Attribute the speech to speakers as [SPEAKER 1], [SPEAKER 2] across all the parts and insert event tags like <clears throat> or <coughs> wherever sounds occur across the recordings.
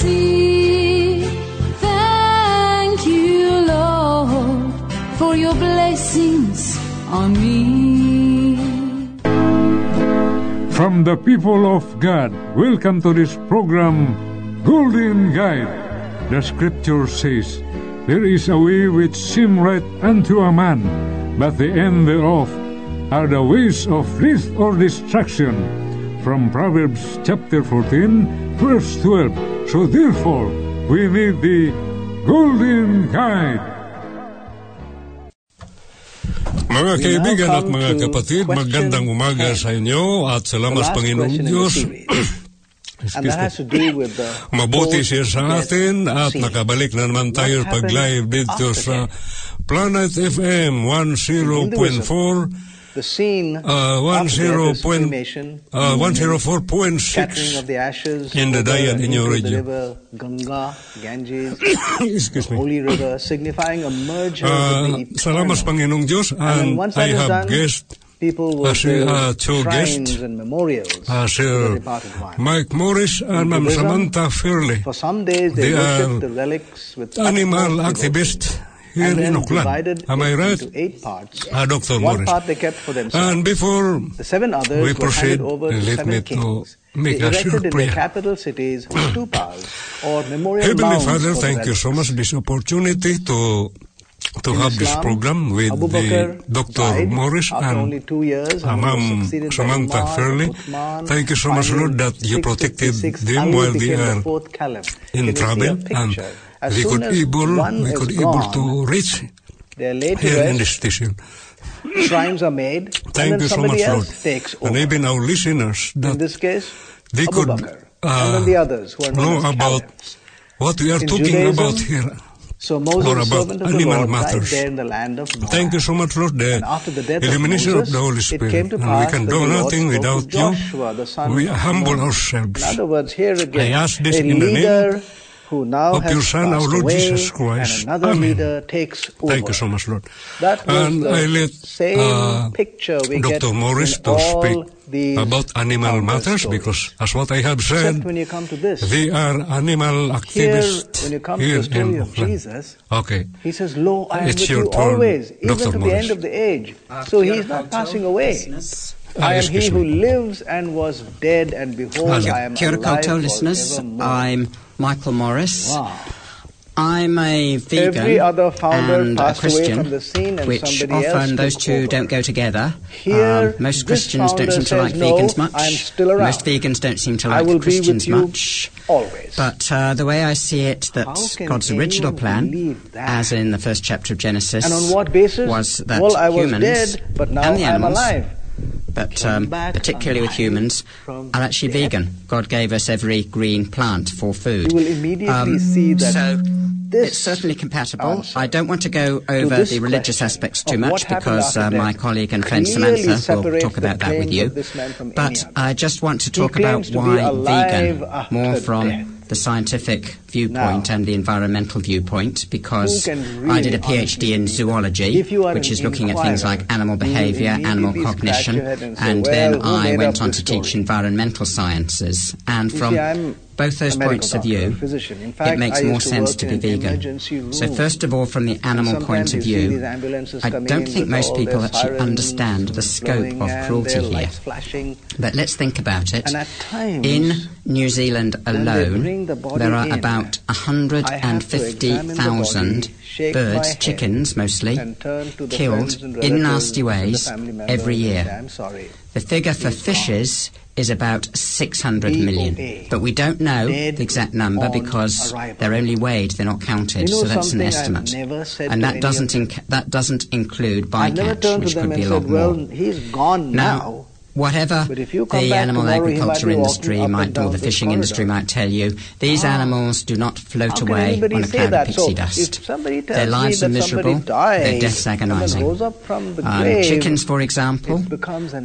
[SPEAKER 1] see. Thank you, Lord, for your blessings on me.
[SPEAKER 2] From the people of God, welcome to this program, Golden Guide. The scripture says, There is a way which seem right unto a man, but the end thereof are the ways of death or destruction. From Proverbs chapter 14, verse 12. So therefore, we need the Golden Guide.
[SPEAKER 3] Mga kaibigan at mga kapatid, magandang umaga sa inyo at salamat Panginoong Diyos. Mabuti siya sa atin at nakabalik na naman tayo pag live dito sa Planet FM 104.4
[SPEAKER 4] the scene
[SPEAKER 3] uh,
[SPEAKER 4] after
[SPEAKER 3] 10 point- uh,
[SPEAKER 4] scattering
[SPEAKER 3] 104.6
[SPEAKER 4] of the ashes
[SPEAKER 3] in the Dayan in your
[SPEAKER 4] into the
[SPEAKER 3] region.
[SPEAKER 4] river Ganga, Ganges, <coughs>
[SPEAKER 3] Excuse me.
[SPEAKER 4] holy river, signifying a merger
[SPEAKER 3] Uh,
[SPEAKER 4] with the
[SPEAKER 3] salamat. Panginoong Diyos
[SPEAKER 4] And once
[SPEAKER 3] I have
[SPEAKER 4] done,
[SPEAKER 3] guest
[SPEAKER 4] people will
[SPEAKER 3] uh,
[SPEAKER 4] build
[SPEAKER 3] uh, two guests,
[SPEAKER 4] and memorials
[SPEAKER 3] uh,
[SPEAKER 4] to the
[SPEAKER 3] Sir
[SPEAKER 4] departed one.
[SPEAKER 3] Mike Morris and Ma'am Samantha Fairley.
[SPEAKER 4] For some days they,
[SPEAKER 3] They
[SPEAKER 4] worship the relics with
[SPEAKER 3] animal
[SPEAKER 4] utmost devotion.
[SPEAKER 3] activist here
[SPEAKER 4] and
[SPEAKER 3] in Auckland.
[SPEAKER 4] divided
[SPEAKER 3] Am I right?
[SPEAKER 4] into eight parts.
[SPEAKER 3] Uh, Dr.
[SPEAKER 4] One
[SPEAKER 3] Morris.
[SPEAKER 4] part they kept for themselves.
[SPEAKER 3] And before
[SPEAKER 4] The seven others
[SPEAKER 3] we
[SPEAKER 4] were
[SPEAKER 3] proceed,
[SPEAKER 4] handed over to
[SPEAKER 3] let
[SPEAKER 4] seven
[SPEAKER 3] me to
[SPEAKER 4] kings.
[SPEAKER 3] make a short
[SPEAKER 4] erected in
[SPEAKER 3] prayer.
[SPEAKER 4] capital cities stupas <coughs> or memorial
[SPEAKER 3] Heavenly Father, thank you so much this opportunity to to
[SPEAKER 4] In
[SPEAKER 3] have this program with
[SPEAKER 4] Abu
[SPEAKER 3] the Dr. Morris and
[SPEAKER 4] two years, and he was
[SPEAKER 3] Ma'am
[SPEAKER 4] succeeded by
[SPEAKER 3] Samantha Fairley.
[SPEAKER 4] Uthman.
[SPEAKER 3] Thank you so much, Lord, that you protected
[SPEAKER 4] 656,
[SPEAKER 3] them while they are in
[SPEAKER 4] Can you see a
[SPEAKER 3] trouble and?
[SPEAKER 4] As
[SPEAKER 3] we could
[SPEAKER 4] as
[SPEAKER 3] able we could able
[SPEAKER 4] gone,
[SPEAKER 3] to reach
[SPEAKER 4] they're laid to
[SPEAKER 3] here in this station.
[SPEAKER 4] shrines are made,
[SPEAKER 3] Thank
[SPEAKER 4] and then
[SPEAKER 3] you so
[SPEAKER 4] somebody
[SPEAKER 3] much, Lord.
[SPEAKER 4] else takes over.
[SPEAKER 3] And even our listeners
[SPEAKER 4] In
[SPEAKER 3] that
[SPEAKER 4] this case,
[SPEAKER 3] they
[SPEAKER 4] Abu
[SPEAKER 3] could
[SPEAKER 4] Bakr,
[SPEAKER 3] uh,
[SPEAKER 4] the others who are
[SPEAKER 3] know about what we are
[SPEAKER 4] In
[SPEAKER 3] talking
[SPEAKER 4] Judaism,
[SPEAKER 3] about here.
[SPEAKER 4] So Moses,
[SPEAKER 3] or about
[SPEAKER 4] of
[SPEAKER 3] animal
[SPEAKER 4] Lord,
[SPEAKER 3] matters.
[SPEAKER 4] died there in the land of Moab.
[SPEAKER 3] Thank you so much, Lord, the
[SPEAKER 4] And after the death of
[SPEAKER 3] illumination of,
[SPEAKER 4] Moses,
[SPEAKER 3] the Holy
[SPEAKER 4] it
[SPEAKER 3] Spirit.
[SPEAKER 4] came to
[SPEAKER 3] and we can do nothing without
[SPEAKER 4] Joshua,
[SPEAKER 3] you. We
[SPEAKER 4] of
[SPEAKER 3] humble ourselves.
[SPEAKER 4] In other words, here again,
[SPEAKER 3] I ask this
[SPEAKER 4] a
[SPEAKER 3] in the name
[SPEAKER 4] who now
[SPEAKER 3] of
[SPEAKER 4] has
[SPEAKER 3] your Son, our
[SPEAKER 4] passed
[SPEAKER 3] Lord
[SPEAKER 4] away,
[SPEAKER 3] Jesus Christ.
[SPEAKER 4] and another
[SPEAKER 3] Amen.
[SPEAKER 4] leader takes over.
[SPEAKER 3] Thank you so much, Lord.
[SPEAKER 4] That was
[SPEAKER 3] and
[SPEAKER 4] the
[SPEAKER 3] I let
[SPEAKER 4] same
[SPEAKER 3] uh,
[SPEAKER 4] picture we get
[SPEAKER 3] Dr. Morris
[SPEAKER 4] in
[SPEAKER 3] to
[SPEAKER 4] all
[SPEAKER 3] speak
[SPEAKER 4] these
[SPEAKER 3] about animal matters
[SPEAKER 4] stories.
[SPEAKER 3] because, as what I have said,
[SPEAKER 4] when you come to this.
[SPEAKER 3] they are animal
[SPEAKER 4] Here,
[SPEAKER 3] activists
[SPEAKER 4] when you come
[SPEAKER 3] here
[SPEAKER 4] to the story
[SPEAKER 3] in
[SPEAKER 4] of
[SPEAKER 3] Auckland.
[SPEAKER 4] Jesus,
[SPEAKER 3] Okay.
[SPEAKER 4] He says, Lo, I am
[SPEAKER 3] It's
[SPEAKER 4] with
[SPEAKER 3] your
[SPEAKER 4] you
[SPEAKER 3] turn,
[SPEAKER 4] always, even
[SPEAKER 3] Dr.
[SPEAKER 4] to the end of the age. So he's not passing away.
[SPEAKER 3] Ah,
[SPEAKER 4] I am he who lives and was dead, and behold. I am
[SPEAKER 5] Kia ora
[SPEAKER 4] alive
[SPEAKER 5] listeners. I'm Michael Morris.
[SPEAKER 4] Wow.
[SPEAKER 5] I'm a vegan
[SPEAKER 4] Every other founder
[SPEAKER 5] and a Christian,
[SPEAKER 4] from the scene and
[SPEAKER 5] which
[SPEAKER 4] somebody else
[SPEAKER 5] often those two
[SPEAKER 4] over.
[SPEAKER 5] don't go together.
[SPEAKER 4] Here,
[SPEAKER 5] Um, most Christians don't seem to like
[SPEAKER 4] "No,
[SPEAKER 5] vegans much.
[SPEAKER 4] I'm still around.
[SPEAKER 5] Most vegans don't seem to
[SPEAKER 4] I
[SPEAKER 5] like Christians
[SPEAKER 4] with you
[SPEAKER 5] much.
[SPEAKER 4] always.
[SPEAKER 5] But uh, the way I see it, that God's original plan, as in the first chapter of Genesis,
[SPEAKER 4] and on what basis?
[SPEAKER 5] was that
[SPEAKER 4] well, I was
[SPEAKER 5] humans
[SPEAKER 4] dead, but now
[SPEAKER 5] and the
[SPEAKER 4] I'm
[SPEAKER 5] animals,
[SPEAKER 4] alive.
[SPEAKER 5] But um, particularly with humans, are actually vegan. God gave us every green plant for food.
[SPEAKER 4] You will immediately
[SPEAKER 5] Um,
[SPEAKER 4] see that
[SPEAKER 5] so
[SPEAKER 4] this
[SPEAKER 5] it's certainly compatible. I don't want to go over
[SPEAKER 4] this
[SPEAKER 5] the religious aspects too much because uh, my colleague and friend Samantha will talk about that with you.
[SPEAKER 4] of
[SPEAKER 5] vegan, more from the scientific viewpoint
[SPEAKER 4] now,
[SPEAKER 5] and the environmental viewpoint because
[SPEAKER 4] really
[SPEAKER 5] I did a PhD in zoology, which is looking at things like animal behavior, animal cognition,
[SPEAKER 4] and, say,
[SPEAKER 5] and then I went on to
[SPEAKER 4] story?
[SPEAKER 5] teach environmental sciences. And from
[SPEAKER 4] see,
[SPEAKER 5] both those points of view,
[SPEAKER 4] fact,
[SPEAKER 5] it makes more sense to be vegan. So, first of all, from the animal point of view, I don't think most people actually understand the scope of cruelty here. But let's think about it. in New Zealand alone, there are about 150,000 birds, chickens mostly, killed in nasty ways every year. The figure for fishes is about 600 million. But we don't know the exact number because they're only weighed, they're not counted. So that's an estimate. And that doesn't, inc- that doesn't include bycatch, which could be a lot more. Now whatever the animal agriculture industry might or the fishing industry might tell you, these
[SPEAKER 4] ah.
[SPEAKER 5] animals do not float away on a cloud of pixie
[SPEAKER 4] so
[SPEAKER 5] dust. Their lives are miserable,
[SPEAKER 4] dies,
[SPEAKER 5] their deaths agonizing.
[SPEAKER 4] The
[SPEAKER 5] um, chickens, for example,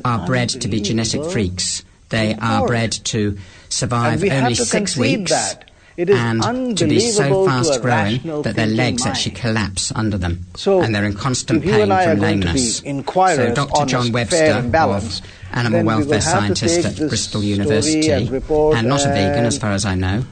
[SPEAKER 5] are bred to be genetic freaks. They are bred to survive only six weeks.
[SPEAKER 4] That
[SPEAKER 5] and to be so fast growing that their legs actually collapse under them,
[SPEAKER 4] so
[SPEAKER 5] and they're in constant pain from lameness. So Dr. John Webster
[SPEAKER 4] balance,
[SPEAKER 5] of animal welfare
[SPEAKER 4] we
[SPEAKER 5] scientist at Bristol University,
[SPEAKER 4] and,
[SPEAKER 5] and not a vegan as far as I know,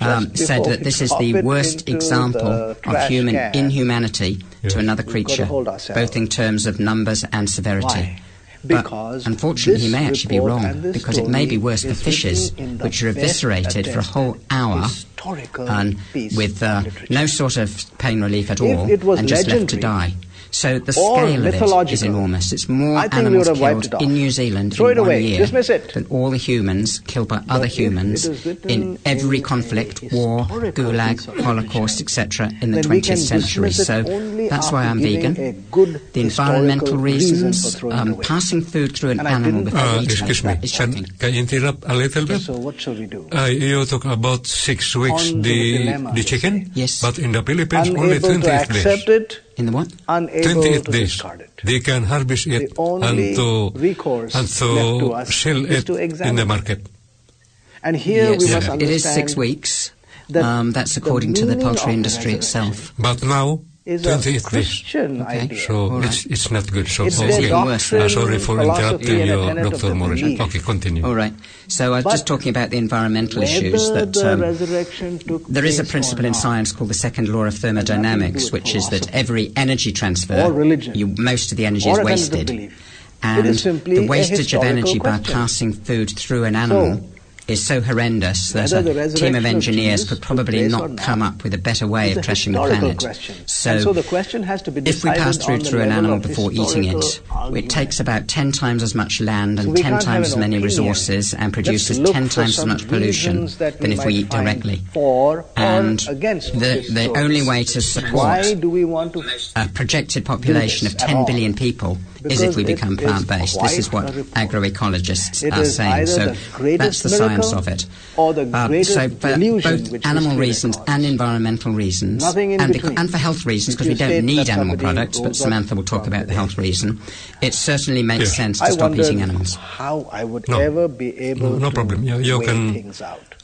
[SPEAKER 5] um, said that this is the worst example
[SPEAKER 4] the
[SPEAKER 5] of human inhumanity to another creature, both in terms of numbers and severity.
[SPEAKER 4] Why? Because but
[SPEAKER 5] unfortunately, he may actually be wrong because it may be worse for fishes, which are eviscerated for a whole hour and
[SPEAKER 4] um,
[SPEAKER 5] with uh, no sort of pain relief at all, and just left to die. So the scale of it is enormous. It's more animals killed in New Zealand
[SPEAKER 4] Throw
[SPEAKER 5] in one
[SPEAKER 4] away.
[SPEAKER 5] year than all the humans killed by other humans in every conflict, war, gulag, Holocaust, etc. in the 20th century. So that's why I'm vegan. The environmental reasons, um, passing food through an animal before
[SPEAKER 3] uh, Excuse me, can, can, you interrupt a little bit?
[SPEAKER 4] So what shall we do?
[SPEAKER 3] Uh, you talk about six weeks
[SPEAKER 4] the,
[SPEAKER 3] the,
[SPEAKER 4] dilemma,
[SPEAKER 3] the chicken,
[SPEAKER 5] yes.
[SPEAKER 3] but in the Philippines
[SPEAKER 4] Unable
[SPEAKER 3] only
[SPEAKER 4] 20
[SPEAKER 3] days
[SPEAKER 5] in the what?
[SPEAKER 4] Unable 20th day,
[SPEAKER 3] they can harvest it and to, and
[SPEAKER 4] to
[SPEAKER 3] sell it in the market.
[SPEAKER 4] And here
[SPEAKER 5] yes.
[SPEAKER 4] we
[SPEAKER 3] yeah.
[SPEAKER 4] must understand
[SPEAKER 5] it is six weeks.
[SPEAKER 4] That
[SPEAKER 5] um, that's according to the poultry industry itself.
[SPEAKER 3] But now
[SPEAKER 4] is a Christian
[SPEAKER 5] okay.
[SPEAKER 4] idea.
[SPEAKER 3] So
[SPEAKER 5] right.
[SPEAKER 3] it's, it's not good. So
[SPEAKER 4] it's
[SPEAKER 3] okay.
[SPEAKER 4] doctrine,
[SPEAKER 3] sorry for interrupting you, Dr. Morris. Okay, continue.
[SPEAKER 5] All right. So I was
[SPEAKER 4] but
[SPEAKER 5] just talking about the environmental issues that um, there is a principle in science called the second law of thermodynamics, which is that every energy transfer,
[SPEAKER 4] religion,
[SPEAKER 5] you, most of the energy is wasted. And the wastage of energy
[SPEAKER 4] question.
[SPEAKER 5] by passing food through an animal so, is so horrendous that a team of engineers
[SPEAKER 4] of
[SPEAKER 5] could probably not, come up with a better way of trashing the planet.
[SPEAKER 4] Question.
[SPEAKER 5] So,
[SPEAKER 4] so the question has to be
[SPEAKER 5] if we pass through through an animal before eating it,
[SPEAKER 4] argument.
[SPEAKER 5] it takes about 10 times as much land and
[SPEAKER 4] so
[SPEAKER 5] 10 times as many resources and produces 10 times as much pollution than if we eat directly. and the, the only way to support a projected population of 10 billion people
[SPEAKER 4] physically
[SPEAKER 5] become
[SPEAKER 4] plant
[SPEAKER 5] based. This is what agroecologists are saying. So that's the science of it.
[SPEAKER 4] Uh,
[SPEAKER 5] so for both animal reasons and environmental reasons, and,
[SPEAKER 4] because,
[SPEAKER 5] and, for health reasons, because we don't need animal products, but Samantha will talk about
[SPEAKER 4] the
[SPEAKER 5] health reason, it certainly makes
[SPEAKER 3] yeah.
[SPEAKER 5] sense to
[SPEAKER 4] I
[SPEAKER 5] stop eating animals.
[SPEAKER 4] How I would
[SPEAKER 3] no.
[SPEAKER 4] ever be able
[SPEAKER 3] no, no problem. You, you can,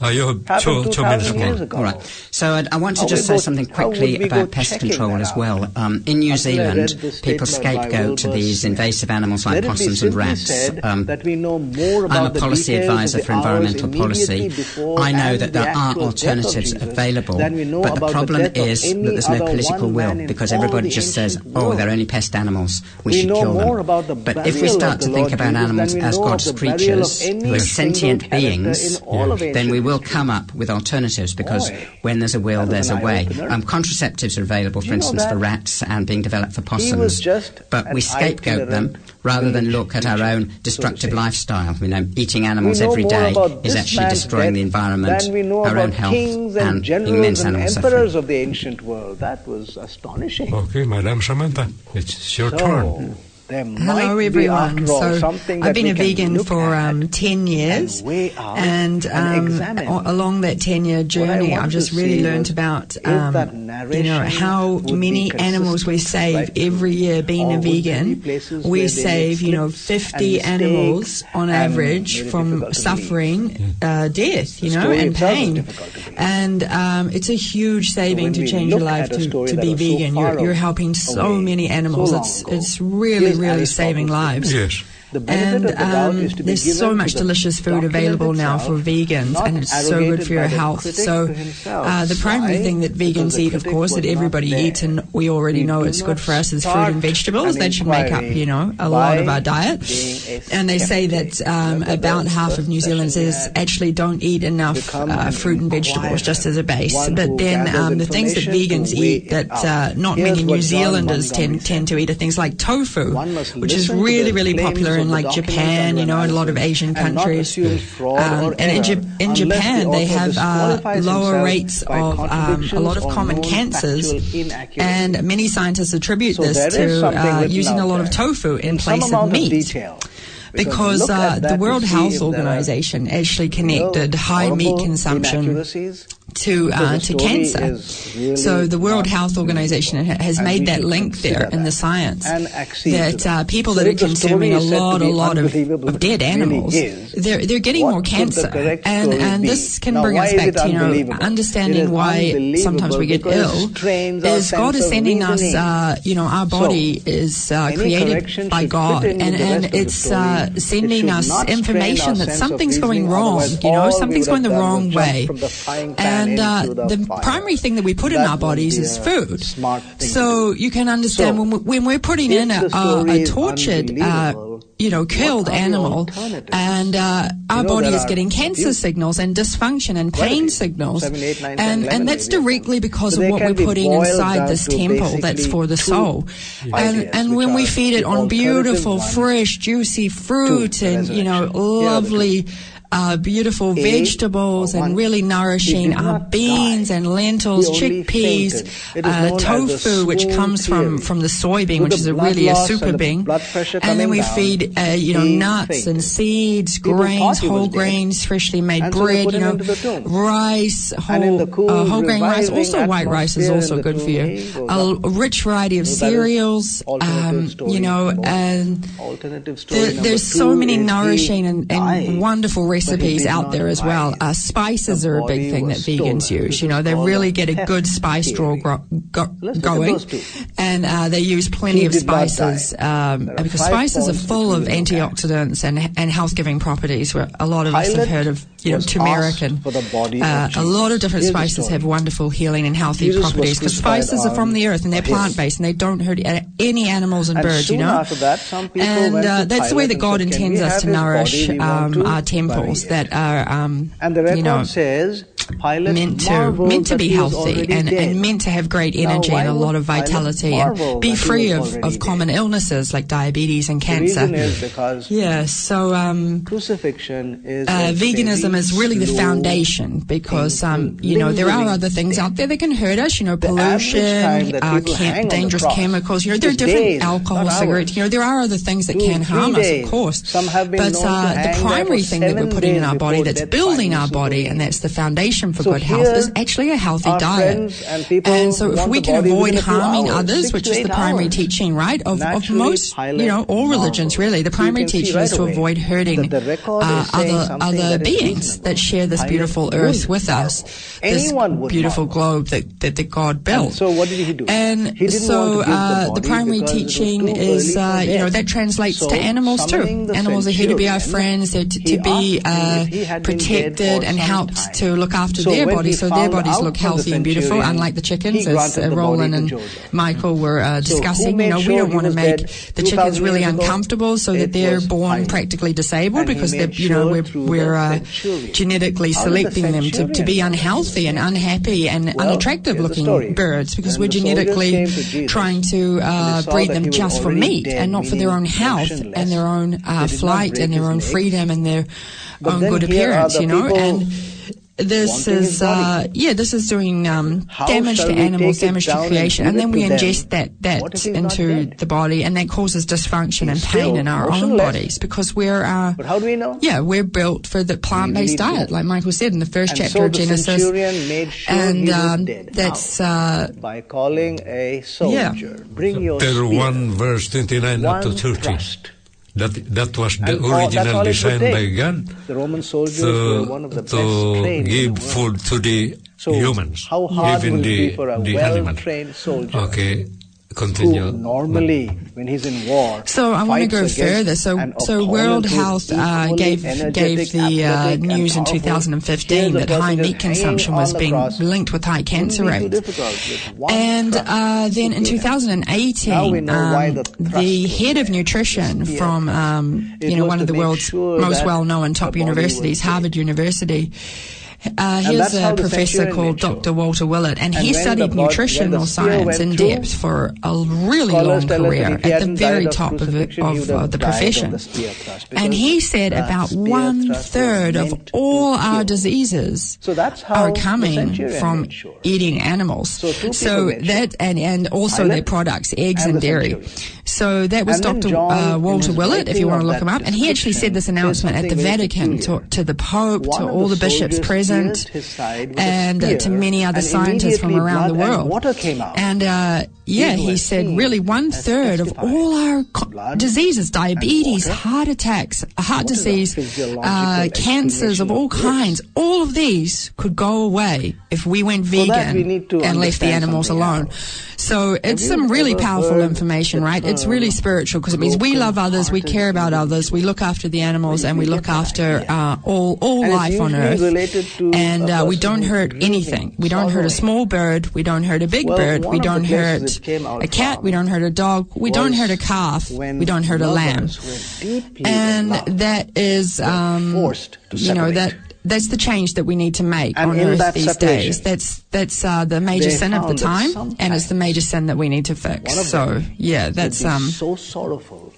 [SPEAKER 3] uh, you have two, two minutes more.
[SPEAKER 5] All right. So I'd, i want to
[SPEAKER 4] how
[SPEAKER 5] just say something quickly about pest control as well. Um, in New Zealand, people scapegoat to these invasive animals like possums and rats. Um, I'm a policy advisor for environmental policy. I know that there
[SPEAKER 4] the are
[SPEAKER 5] alternatives available, but the problem
[SPEAKER 4] the
[SPEAKER 5] is that there's no political will because everybody just says, oh, they're only pest animals, we,
[SPEAKER 4] we
[SPEAKER 5] should kill them.
[SPEAKER 4] The
[SPEAKER 5] but if we start to think about animals as God's creatures, who are sentient beings, then we will come up with alternatives because when there's a will, there's a way. Um, contraceptives are available, for instance, for rats and being developed for possums. But we scapegoat them rather than look at our own destructive lifestyle. You know, eating animals every day is actually destroying the environment, our own health,
[SPEAKER 4] and,
[SPEAKER 5] and immense animal and
[SPEAKER 4] emperors
[SPEAKER 5] suffering.
[SPEAKER 4] of the ancient world. That was astonishing.
[SPEAKER 3] Okay, Madame Samantha, it's your so,
[SPEAKER 4] turn.
[SPEAKER 6] Hello, everyone. So I've been a vegan for um, ten years,
[SPEAKER 4] and,
[SPEAKER 6] um, along that ten year journey, I've just really learned about um, you know how many animals we save every year being a vegan. We save you know
[SPEAKER 4] fifty
[SPEAKER 6] animals on average from suffering uh, death, you know, and pain, and um, it's a huge saving to change your life to, to be vegan. You're, you're helping so many animals. It's it's really really saving lives.
[SPEAKER 3] Yes
[SPEAKER 6] and um, there's so much delicious food available now for vegans, and it's so good for your health. So uh, the primary thing that vegans eat, of course, that everybody eats, and we already know it's good for us, is fruit and vegetables. That should make up, you know, a lot of our diet. And they say that um, about half of New Zealanders actually don't eat enough uh, fruit and vegetables just as a base. But then um, the things that vegans eat that uh, not many New Zealanders tend, tend to eat are things like tofu, which is really, really popular in like Japan, you know, in a lot of Asian countries. Um, and in, J- in Japan, they have uh, lower rates of um, a lot of common cancers. And many scientists attribute
[SPEAKER 4] so
[SPEAKER 6] this to uh, using a lot of tofu in,
[SPEAKER 4] in
[SPEAKER 6] place of meat.
[SPEAKER 4] Of
[SPEAKER 6] because,
[SPEAKER 4] because
[SPEAKER 6] uh, the World Health Organization actually connected high meat consumption to uh, to cancer.
[SPEAKER 4] Really
[SPEAKER 6] so the World Health Organization has made that link there in the science that uh, people
[SPEAKER 4] so
[SPEAKER 6] that are consuming a lot, a lot of, of dead animals,
[SPEAKER 4] really
[SPEAKER 6] they're they're getting more cancer, and and this can
[SPEAKER 4] now,
[SPEAKER 6] bring us back to you know understanding why sometimes we get ill. Is God is sending us, uh, you know, our body so is uh, created by God, and and it's uh, sending us information that something's going wrong, you know, something's going the wrong way,
[SPEAKER 4] and
[SPEAKER 6] and uh,
[SPEAKER 4] the
[SPEAKER 6] primary thing that we put
[SPEAKER 4] that
[SPEAKER 6] in
[SPEAKER 4] our
[SPEAKER 6] bodies is food. So you can understand
[SPEAKER 4] so
[SPEAKER 6] when, we're putting in a, a, a tortured uh, you know, killed animal, and uh, our body is getting cancer signals and dysfunction and pain signals,
[SPEAKER 4] Seven, eight, nine,
[SPEAKER 6] and
[SPEAKER 4] 10,
[SPEAKER 6] and that's directly because
[SPEAKER 4] so
[SPEAKER 6] of what we're putting inside this temple that's for the soul, and and when we feed it on beautiful, fresh, juicy fruit and you know, lovely uh, beautiful vegetables and really nourishing uh, beans
[SPEAKER 4] die.
[SPEAKER 6] and lentils, chickpeas, uh, tofu, which comes from, from the soybean, which
[SPEAKER 4] the
[SPEAKER 6] is a really a super bean. And then we
[SPEAKER 4] down,
[SPEAKER 6] feed, uh, you know, nuts and seeds, grains, whole grains, freshly made
[SPEAKER 4] and
[SPEAKER 6] bread,
[SPEAKER 4] so
[SPEAKER 6] you know, rice,
[SPEAKER 4] uh,
[SPEAKER 6] whole,
[SPEAKER 4] cool,
[SPEAKER 6] whole grain rice. Also white rice is also good for you. A rich variety of cereals, um, you know, and there's so many nourishing and, and wonderful recipes
[SPEAKER 4] recipes
[SPEAKER 6] out there as well. Uh, spices are a big thing that vegans use. You know, they really get a good spice draw go-
[SPEAKER 4] go-
[SPEAKER 6] going, and uh, they use plenty of spices um, because spices are full of antioxidants and and health giving properties. Where a lot of us have heard of you know turmeric and uh, a lot of different spices have wonderful healing and healthy properties because spices are from the earth and they're plant based and they don't hurt uh, any animals and, birds. You know, and uh, that's the way that God intends us to nourish um, our
[SPEAKER 4] temple
[SPEAKER 6] that are, um,
[SPEAKER 4] and the record
[SPEAKER 6] you know,
[SPEAKER 4] says Pilate
[SPEAKER 6] meant to meant to be healthy and, and meant to have great energy and a lot of vitality and be free of, of common
[SPEAKER 4] dead.
[SPEAKER 6] illnesses like diabetes and cancer. yeah, so um,
[SPEAKER 4] crucifixion is
[SPEAKER 6] uh, veganism is really the foundation because um, you know there are other things out there that can hurt us. You know, pollution, uh,
[SPEAKER 4] cam-
[SPEAKER 6] dangerous chemicals. You know, there are different
[SPEAKER 4] days,
[SPEAKER 6] alcohol, cigarettes. You know, there are other things that
[SPEAKER 4] Two,
[SPEAKER 6] can harm us, of course. But uh, the primary thing that we're putting in our body that's building our body and that's the foundation foundation for
[SPEAKER 4] so
[SPEAKER 6] good health is actually a healthy diet.
[SPEAKER 4] And,
[SPEAKER 6] and, so if we can avoid harming
[SPEAKER 4] hours,
[SPEAKER 6] others, which is the primary
[SPEAKER 4] hours,
[SPEAKER 6] teaching, right, of, of most, you know, all religions really, the primary teaching
[SPEAKER 4] right
[SPEAKER 6] is to avoid hurting uh, other, other
[SPEAKER 4] that
[SPEAKER 6] beings that share this beautiful earth with us, this beautiful
[SPEAKER 4] not.
[SPEAKER 6] globe that, that, that, God built.
[SPEAKER 4] And so what did he do?
[SPEAKER 6] And so
[SPEAKER 4] the,
[SPEAKER 6] uh, primary teaching is, uh, you know, that translates to animals too. Animals are here to be our friends, they're to, to be uh, protected and helped to look after
[SPEAKER 4] so
[SPEAKER 6] their bodies so their bodies look healthy and beautiful, unlike the chickens, as uh, Roland and. Michael were uh, discussing. you know, we don't want to make the chickens really uncomfortable so that they're born
[SPEAKER 4] fine.
[SPEAKER 6] practically disabled
[SPEAKER 4] And
[SPEAKER 6] because you know, we're, we're uh, genetically
[SPEAKER 4] How
[SPEAKER 6] selecting them to, to be unhealthy and unhappy and
[SPEAKER 4] Well,
[SPEAKER 6] unattractive looking birds because we're genetically
[SPEAKER 4] came to Jesus,
[SPEAKER 6] trying to uh, breed them just for meat and not for their own health and their own uh, flight and their own freedom and their own good appearance, you know. And this is uh, yeah, this is doing um, damage to animals, damage to
[SPEAKER 4] down and
[SPEAKER 6] creation, and then we
[SPEAKER 4] to them?
[SPEAKER 6] ingest that that into the body, and that causes dysfunction and
[SPEAKER 4] He's
[SPEAKER 6] pain in our own
[SPEAKER 4] motionless.
[SPEAKER 6] bodies because we're uh,
[SPEAKER 4] But how do we know?
[SPEAKER 6] yeah, we're built for the plant-based diet,
[SPEAKER 4] do.
[SPEAKER 6] like Michael said in the first
[SPEAKER 4] And
[SPEAKER 6] chapter
[SPEAKER 4] so
[SPEAKER 6] of Genesis.
[SPEAKER 4] made sure
[SPEAKER 6] and um, that's
[SPEAKER 4] How?
[SPEAKER 6] uh,
[SPEAKER 4] By calling a soldier, bring your
[SPEAKER 3] Peter 1 verse 29 up to
[SPEAKER 4] One
[SPEAKER 3] 30. That, that was the
[SPEAKER 4] And oh,
[SPEAKER 3] original
[SPEAKER 4] all
[SPEAKER 3] design by God
[SPEAKER 4] The Roman soldiers were
[SPEAKER 3] to,
[SPEAKER 4] one of the best
[SPEAKER 3] to
[SPEAKER 4] trained
[SPEAKER 3] give food to the
[SPEAKER 4] So
[SPEAKER 3] humans,
[SPEAKER 4] how hard
[SPEAKER 3] even
[SPEAKER 4] will
[SPEAKER 3] the,
[SPEAKER 4] be for a
[SPEAKER 3] the
[SPEAKER 4] well-trained soldier?
[SPEAKER 3] Okay, continue.
[SPEAKER 4] normally, when he's in war,
[SPEAKER 6] So I want to go further. So, so World Health uh, gave gave the uh, news in 2015 that high meat consumption was being
[SPEAKER 4] cross.
[SPEAKER 6] linked with high cancer
[SPEAKER 4] Wouldn't be too
[SPEAKER 6] rates.
[SPEAKER 4] difficult with one
[SPEAKER 6] And uh, then in 2018,
[SPEAKER 4] Now we know why
[SPEAKER 6] um,
[SPEAKER 4] the
[SPEAKER 6] the head of nutrition from um, you know one of the world's
[SPEAKER 4] sure
[SPEAKER 6] most well-known top universities, Harvard University. Uh, here's a professor called. Dr. Walter Willett, and,
[SPEAKER 4] And
[SPEAKER 6] he studied
[SPEAKER 4] the bod- when the
[SPEAKER 6] nutritional science in depth for a really long
[SPEAKER 4] tell us that
[SPEAKER 6] career at the very top of, the, of uh, the profession.
[SPEAKER 4] the
[SPEAKER 6] And he said about one third of all our diseases
[SPEAKER 4] So
[SPEAKER 6] are coming from eating animals.
[SPEAKER 4] So two people made sure.
[SPEAKER 6] that and and also their products, eggs
[SPEAKER 4] and
[SPEAKER 6] and, dairy. So that was Dr.
[SPEAKER 4] John,
[SPEAKER 6] Uh, Walter Willett, if you want to look him up, and he actually said this announcement at the
[SPEAKER 4] says something very
[SPEAKER 6] Vatican to, to the Pope,
[SPEAKER 4] One
[SPEAKER 6] to all the
[SPEAKER 4] the
[SPEAKER 6] bishops present,
[SPEAKER 4] pierced his side with a
[SPEAKER 6] and uh, to many other
[SPEAKER 4] and
[SPEAKER 6] scientists from around the
[SPEAKER 4] and
[SPEAKER 6] world.
[SPEAKER 4] water came out.
[SPEAKER 6] And uh, yeah, he said really one third of all our co- diseases, diabetes, heart attacks, heart
[SPEAKER 4] What is a
[SPEAKER 6] disease, uh, cancers of all kinds, all of these could go away if we went vegan
[SPEAKER 4] we need to
[SPEAKER 6] and left the animals alone. So it's some really powerful information, right? It's really spiritual because it means we love others, we care about others, we look after the animals, and we look after uh, all all life on earth. And uh, we don't hurt anything. We don't hurt a small bird. We don't hurt a big bird. We don't hurt
[SPEAKER 4] came out
[SPEAKER 6] a cat.
[SPEAKER 4] from
[SPEAKER 6] We don't hurt a dog. We don't hurt a calf. We don't hurt a lamb.
[SPEAKER 4] lovers were deeply in
[SPEAKER 6] And that is, um,
[SPEAKER 4] forced to
[SPEAKER 6] you know, that that's the change that we need to make
[SPEAKER 4] And
[SPEAKER 6] on earth these days. That's that's uh, the major sin of the time, and it's the major sin that we need to fix. So yeah, that's um.
[SPEAKER 4] so sorrowful.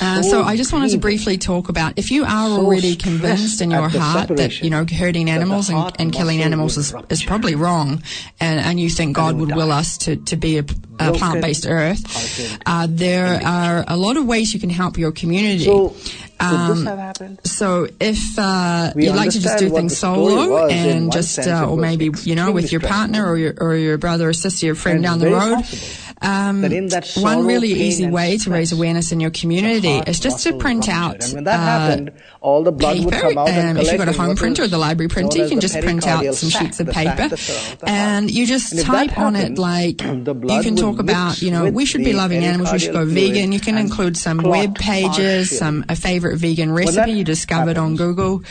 [SPEAKER 6] Uh, so I just wanted to briefly talk about if you are already convinced in your heart that you know hurting animals and, and killing animals is, is probably wrong, and, and you think God
[SPEAKER 4] would
[SPEAKER 6] will us to, to be a, a plant-based earth, uh, there are a lot of ways you can help your community.
[SPEAKER 4] So,
[SPEAKER 6] Um,
[SPEAKER 4] this have happened?
[SPEAKER 6] So if uh, you'd like to just do things solo and just, uh, or maybe you know with your partner or your or your brother or sister, or friend down the road.
[SPEAKER 4] possible
[SPEAKER 6] Um,
[SPEAKER 4] that in that
[SPEAKER 6] one really easy way to raise awareness in your community is just to print out.
[SPEAKER 4] And when that
[SPEAKER 6] uh,
[SPEAKER 4] happened, all the blood would
[SPEAKER 6] paper.
[SPEAKER 4] come out and
[SPEAKER 6] Um, if you've got a home printer or the library printer, you can just print out some sheets of paper,
[SPEAKER 4] that surrounds the
[SPEAKER 6] and you just type on it like <clears throat> you can talk about, you know, we should be loving animals. We should go vegan. You can include some web pages, some a favorite vegan recipe you discovered on Google,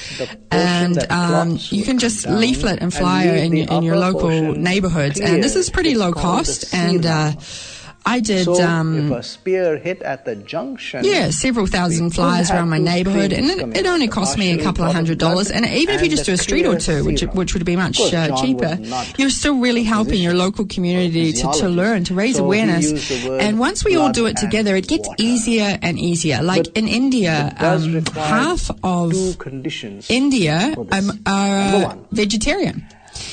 [SPEAKER 6] and um, you can just leaflet and flyer in, your- in your local neighborhoods, and this is pretty low cost. And uh. I did.
[SPEAKER 4] So
[SPEAKER 6] um,
[SPEAKER 4] if a spear hit at the junction,
[SPEAKER 6] yeah, several thousand flyers around my neighborhood, and it, it only cost me a couple of hundred dollars. And even if you just do a street or two, which which would be much uh, cheaper, you're still really helping your local community to, to learn, to raise
[SPEAKER 4] So
[SPEAKER 6] awareness.
[SPEAKER 4] used the word
[SPEAKER 6] And once we all do it together, it gets
[SPEAKER 4] water.
[SPEAKER 6] easier and easier. Like
[SPEAKER 4] But
[SPEAKER 6] in India, um, half of India um, are uh, vegetarian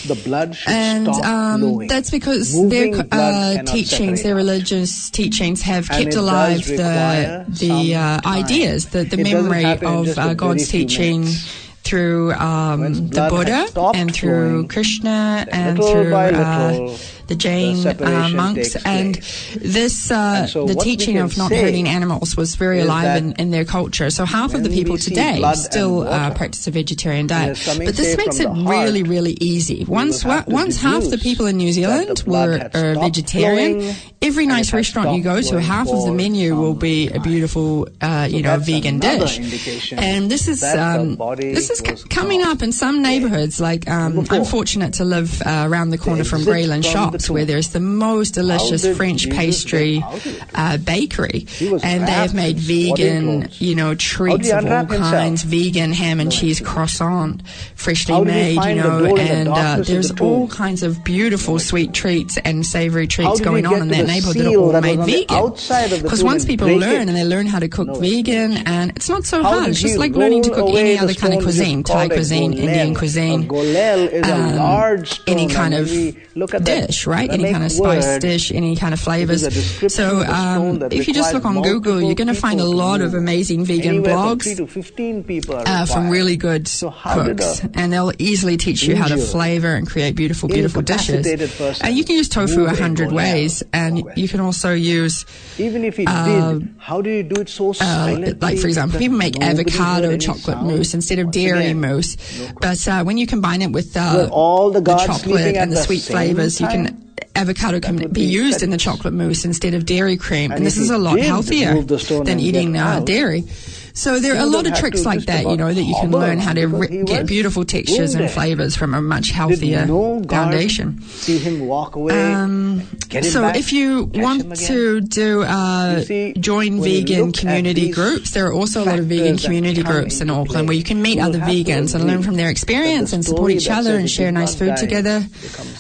[SPEAKER 4] the blood should
[SPEAKER 6] and
[SPEAKER 4] stop
[SPEAKER 6] um,
[SPEAKER 4] flowing.
[SPEAKER 6] that's because
[SPEAKER 4] Moving
[SPEAKER 6] their uh, teachings, their religious teachings, have
[SPEAKER 4] And
[SPEAKER 6] kept alive the the uh, ideas, the, the
[SPEAKER 4] It
[SPEAKER 6] memory of uh, God's teaching
[SPEAKER 4] minutes.
[SPEAKER 6] through um, the Buddha and through
[SPEAKER 4] flowing,
[SPEAKER 6] Krishna and through uh, the Jain uh, monks. And this, uh,
[SPEAKER 4] And so
[SPEAKER 6] the teaching of not hurting animals was very alive in, in their culture. So half of the people today still uh,
[SPEAKER 4] water,
[SPEAKER 6] practice a vegetarian diet. But this makes it really, really easy. Once once half the people in New Zealand were are vegetarian,
[SPEAKER 4] flowing,
[SPEAKER 6] every nice restaurant you go to, half of the menu will be a beautiful, uh, you
[SPEAKER 4] So
[SPEAKER 6] know, vegan dish. And this is um, this is c- coming up in some neighbourhoods. Like um, I'm fortunate to live uh, around the corner from where there's the most delicious French pastry uh, bakery, and they have made vegan, you know, treats of all kinds, vegan ham and cheese croissant, freshly made, you know, and uh, there's all kinds of beautiful sweet treats and savory treats going on in that neighborhood that are all made vegan. Because once people learn and they learn how to cook vegan, and it's not so hard. It's just like learning to cook any other kind of cuisine, Thai cuisine, Indian cuisine, um, any kind of dish right? Any kind of spice dish, any kind of flavors. So um, if you just look on Google, you're going to find a lot of amazing vegan blogs
[SPEAKER 4] from,
[SPEAKER 6] uh, from really good cooks, and they'll easily teach you how to flavor and create beautiful, beautiful dishes. And uh, you can use tofu a hundred ways, and you can also use
[SPEAKER 4] even if it
[SPEAKER 6] uh,
[SPEAKER 4] did, how do you do it so
[SPEAKER 6] uh,
[SPEAKER 4] silently?
[SPEAKER 6] Like for example, people make avocado chocolate mousse instead of dairy mousse, but uh, when you combine it with uh,
[SPEAKER 4] all the, the
[SPEAKER 6] chocolate and the,
[SPEAKER 4] the
[SPEAKER 6] sweet flavors,
[SPEAKER 4] time?
[SPEAKER 6] you can avocado can be,
[SPEAKER 4] be
[SPEAKER 6] used in the chocolate mousse instead of dairy cream. And,
[SPEAKER 4] and
[SPEAKER 6] this is a lot healthier than eating uh, dairy. So there are a lot of tricks like that, you know, that you can learn how to re- get beautiful textures and flavors from a much healthier foundation.
[SPEAKER 4] See him walk away.
[SPEAKER 6] Um, so if you want to do uh, join vegan community groups, there are also a lot of vegan community groups in Auckland where you can meet other vegans and learn from their experience and support each other and share nice food together.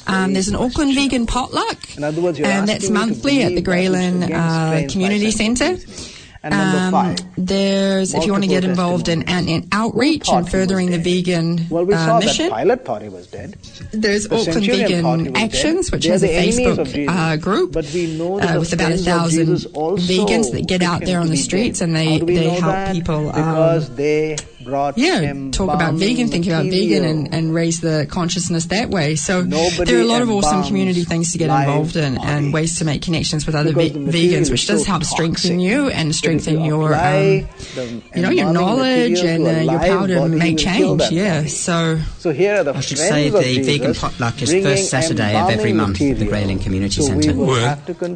[SPEAKER 6] Um, there's an Auckland vegan potluck, and that's monthly at the Grey
[SPEAKER 4] Lynn
[SPEAKER 6] uh, Community Centre. Um. There's, if you want to get involved in, in, in outreach and furthering the vegan
[SPEAKER 4] well, we
[SPEAKER 6] uh, mission.
[SPEAKER 4] Pilate party was dead.
[SPEAKER 6] There's
[SPEAKER 4] the
[SPEAKER 6] Auckland
[SPEAKER 4] Centurion
[SPEAKER 6] Vegan Actions, which has a Facebook
[SPEAKER 4] Jesus,
[SPEAKER 6] uh, group uh, with about a thousand vegans that get out there on the streets and they, they help people.
[SPEAKER 4] because um, they brought
[SPEAKER 6] yeah, talk about vegan, think about vegan, and, and raise the consciousness that way. So
[SPEAKER 4] Nobody
[SPEAKER 6] there are a lot of awesome community things to get involved in and ways to make connections with other ve- vegans, which does help strengthen you and strengthen
[SPEAKER 4] you
[SPEAKER 6] your um, you know your knowledge and uh, your power to make change. Yeah, so,
[SPEAKER 4] so here are the
[SPEAKER 5] I should say the
[SPEAKER 4] Jesus
[SPEAKER 5] vegan potluck is first Saturday of every month at the
[SPEAKER 4] Grey
[SPEAKER 5] Lynn Community
[SPEAKER 4] so
[SPEAKER 5] Centre.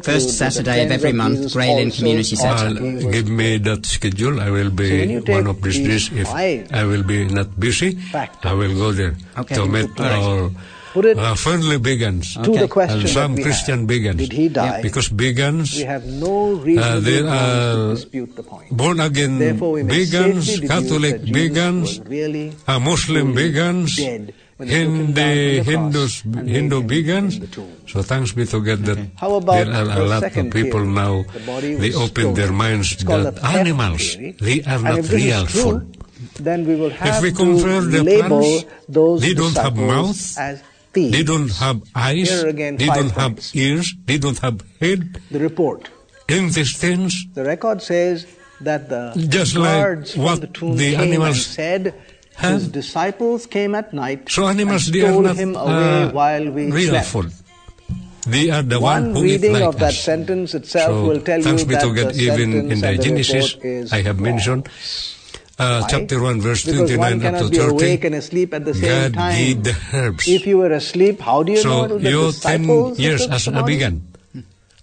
[SPEAKER 5] First Saturday of every month, Grey
[SPEAKER 4] Lynn
[SPEAKER 5] Community Centre.
[SPEAKER 3] give me that schedule. I will be one of these days if I, will be not busy. I will go there
[SPEAKER 5] okay.
[SPEAKER 3] to meet our
[SPEAKER 4] put it
[SPEAKER 3] uh, friendly vegans
[SPEAKER 5] okay.
[SPEAKER 4] to the question
[SPEAKER 3] and some Christian
[SPEAKER 4] have.
[SPEAKER 3] vegans.
[SPEAKER 4] Did he die?
[SPEAKER 3] Because vegans
[SPEAKER 4] we have no reason
[SPEAKER 3] uh,
[SPEAKER 4] they
[SPEAKER 3] are
[SPEAKER 4] dispute the point.
[SPEAKER 3] born again vegans, Catholic vegans,
[SPEAKER 4] really
[SPEAKER 3] uh, Muslim vegans. Hindi, Hindus, Hindu vegans. So thanks be to God that
[SPEAKER 4] okay.
[SPEAKER 3] there are a lot of people now,
[SPEAKER 4] the
[SPEAKER 3] they open
[SPEAKER 4] stolen. their minds
[SPEAKER 3] that animals,
[SPEAKER 4] theory.
[SPEAKER 3] they are not real food
[SPEAKER 4] then we will have
[SPEAKER 3] if we compare to the
[SPEAKER 4] label
[SPEAKER 3] plants,
[SPEAKER 4] those
[SPEAKER 3] they don't have mouth,
[SPEAKER 4] as thieves.
[SPEAKER 3] they don't have eyes,
[SPEAKER 4] Here again,
[SPEAKER 3] they don't
[SPEAKER 4] points.
[SPEAKER 3] have ears, they don't have head.
[SPEAKER 4] The report.
[SPEAKER 3] In these things,
[SPEAKER 4] the record says that the
[SPEAKER 3] just
[SPEAKER 4] guards like
[SPEAKER 3] what
[SPEAKER 4] the tomb
[SPEAKER 3] the animals
[SPEAKER 4] said
[SPEAKER 3] have.
[SPEAKER 4] his disciples came at night
[SPEAKER 3] so animals
[SPEAKER 4] and stole
[SPEAKER 3] not,
[SPEAKER 4] him away
[SPEAKER 3] uh,
[SPEAKER 4] while we
[SPEAKER 3] real
[SPEAKER 4] slept.
[SPEAKER 3] Food. They are the
[SPEAKER 4] one,
[SPEAKER 3] one
[SPEAKER 4] reading
[SPEAKER 3] like
[SPEAKER 4] of
[SPEAKER 3] us.
[SPEAKER 4] that sentence itself
[SPEAKER 3] so,
[SPEAKER 4] will tell you that the
[SPEAKER 3] even
[SPEAKER 4] sentence
[SPEAKER 3] in the Genesis I have mentioned uh, chapter 1, verse
[SPEAKER 4] because
[SPEAKER 3] 29
[SPEAKER 4] one
[SPEAKER 3] up to 30.
[SPEAKER 4] awake and asleep at the same
[SPEAKER 3] God
[SPEAKER 4] time.
[SPEAKER 3] Did the herbs.
[SPEAKER 4] If you were asleep, how do you
[SPEAKER 3] so
[SPEAKER 4] know the
[SPEAKER 3] your 10 years as a vegan?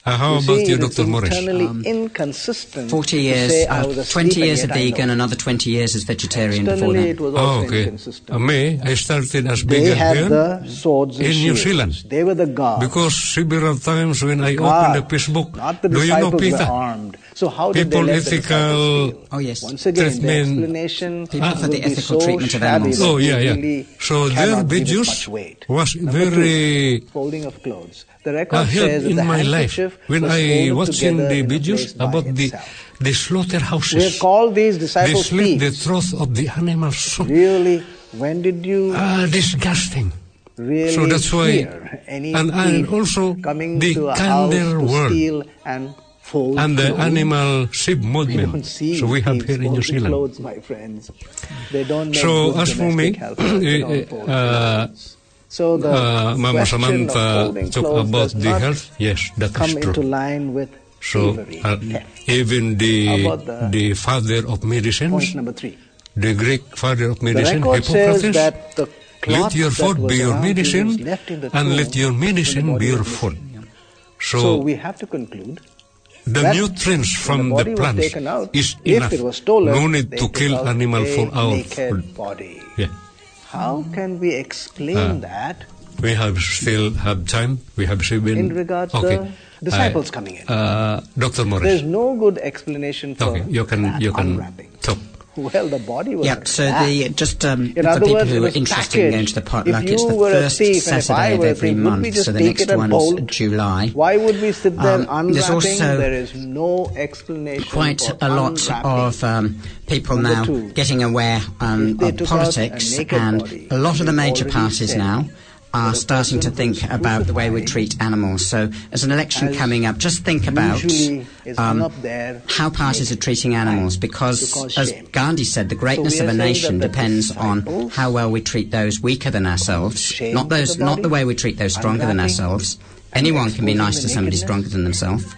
[SPEAKER 3] Uh, how
[SPEAKER 4] you
[SPEAKER 3] about
[SPEAKER 4] see,
[SPEAKER 3] you, Dr. Morris?
[SPEAKER 5] Um, 40 years, uh, 20 years
[SPEAKER 4] a
[SPEAKER 5] vegan, another 20 years as vegetarian before that.
[SPEAKER 3] oh, okay. Uh, me, I started as
[SPEAKER 4] they
[SPEAKER 3] vegan here
[SPEAKER 4] the swords
[SPEAKER 3] in New Zealand.
[SPEAKER 4] They were the gods.
[SPEAKER 3] Because several times when the
[SPEAKER 4] I
[SPEAKER 3] God, opened a
[SPEAKER 4] peace Facebook,
[SPEAKER 3] do you know Peter?
[SPEAKER 4] So how did
[SPEAKER 3] people
[SPEAKER 4] they
[SPEAKER 3] ethical?
[SPEAKER 5] Oh yes.
[SPEAKER 4] Once again, the explanation
[SPEAKER 5] people ah,
[SPEAKER 4] for
[SPEAKER 5] the ethical
[SPEAKER 4] so
[SPEAKER 5] treatment of animals.
[SPEAKER 3] Oh yeah, yeah.
[SPEAKER 4] Really
[SPEAKER 3] so their videos was
[SPEAKER 4] Number
[SPEAKER 3] very
[SPEAKER 4] two, folding of clothes. The record
[SPEAKER 3] uh,
[SPEAKER 4] says
[SPEAKER 3] in
[SPEAKER 4] the
[SPEAKER 3] my life when I was
[SPEAKER 4] in the
[SPEAKER 3] videos about the the slaughterhouses.
[SPEAKER 4] We call these disciples they
[SPEAKER 3] slit the throats of the animals.
[SPEAKER 4] Really, when did you?
[SPEAKER 3] Ah, uh, disgusting.
[SPEAKER 4] Really
[SPEAKER 3] so that's why, and, and also
[SPEAKER 4] a candle
[SPEAKER 3] world
[SPEAKER 4] and
[SPEAKER 3] the animal sheep movement. So we have here in New Zealand.
[SPEAKER 4] Clothes, my friends. They don't
[SPEAKER 3] so as for me, eh,
[SPEAKER 4] eh,
[SPEAKER 3] uh,
[SPEAKER 4] so the
[SPEAKER 3] uh, Samantha talked about the health. Yes, that
[SPEAKER 4] come
[SPEAKER 3] is true.
[SPEAKER 4] Into line with
[SPEAKER 3] so uh, even the,
[SPEAKER 4] the,
[SPEAKER 3] the father of
[SPEAKER 4] medicine,
[SPEAKER 3] the Greek father of medicine, Hippocrates, let your food be your medicine, and let your medicine be your food. So,
[SPEAKER 4] so we have to conclude
[SPEAKER 3] the
[SPEAKER 4] that
[SPEAKER 3] nutrients from
[SPEAKER 4] the,
[SPEAKER 3] the plants is
[SPEAKER 4] if
[SPEAKER 3] enough.
[SPEAKER 4] It was stolen,
[SPEAKER 3] no need to kill animal for our food.
[SPEAKER 4] Body.
[SPEAKER 3] Yeah.
[SPEAKER 4] How can we explain
[SPEAKER 3] uh,
[SPEAKER 4] that?
[SPEAKER 3] We have still have time. We have still been
[SPEAKER 4] in regards
[SPEAKER 3] okay.
[SPEAKER 4] disciples
[SPEAKER 3] I,
[SPEAKER 4] coming in.
[SPEAKER 3] Uh, Dr. Morris.
[SPEAKER 4] There's no good explanation for
[SPEAKER 3] okay, you can, you can,
[SPEAKER 4] unwrapping. <laughs> well, the body was.
[SPEAKER 5] Yeah, So the just um, for people
[SPEAKER 4] words,
[SPEAKER 5] who are interested in going to the potluck, it's the first Saturday of every
[SPEAKER 4] thief,
[SPEAKER 5] month. So the next one's
[SPEAKER 4] bolt?
[SPEAKER 5] July.
[SPEAKER 4] Why would we sit there
[SPEAKER 5] um,
[SPEAKER 4] unwrapping?
[SPEAKER 5] There's also
[SPEAKER 4] there is no explanation.
[SPEAKER 5] Quite a lot of um, people
[SPEAKER 4] Number
[SPEAKER 5] now
[SPEAKER 4] two,
[SPEAKER 5] getting aware um, of politics, and
[SPEAKER 4] body,
[SPEAKER 5] a lot of the major parties
[SPEAKER 4] said,
[SPEAKER 5] now are starting to think about the way we treat animals. So, as an election coming up, just think about um, how parties are treating animals because, as Gandhi said, the greatness of a nation depends on how well we treat those weaker than ourselves, not, those, not the way we treat those stronger than ourselves. Anyone can be nice to somebody stronger than themselves.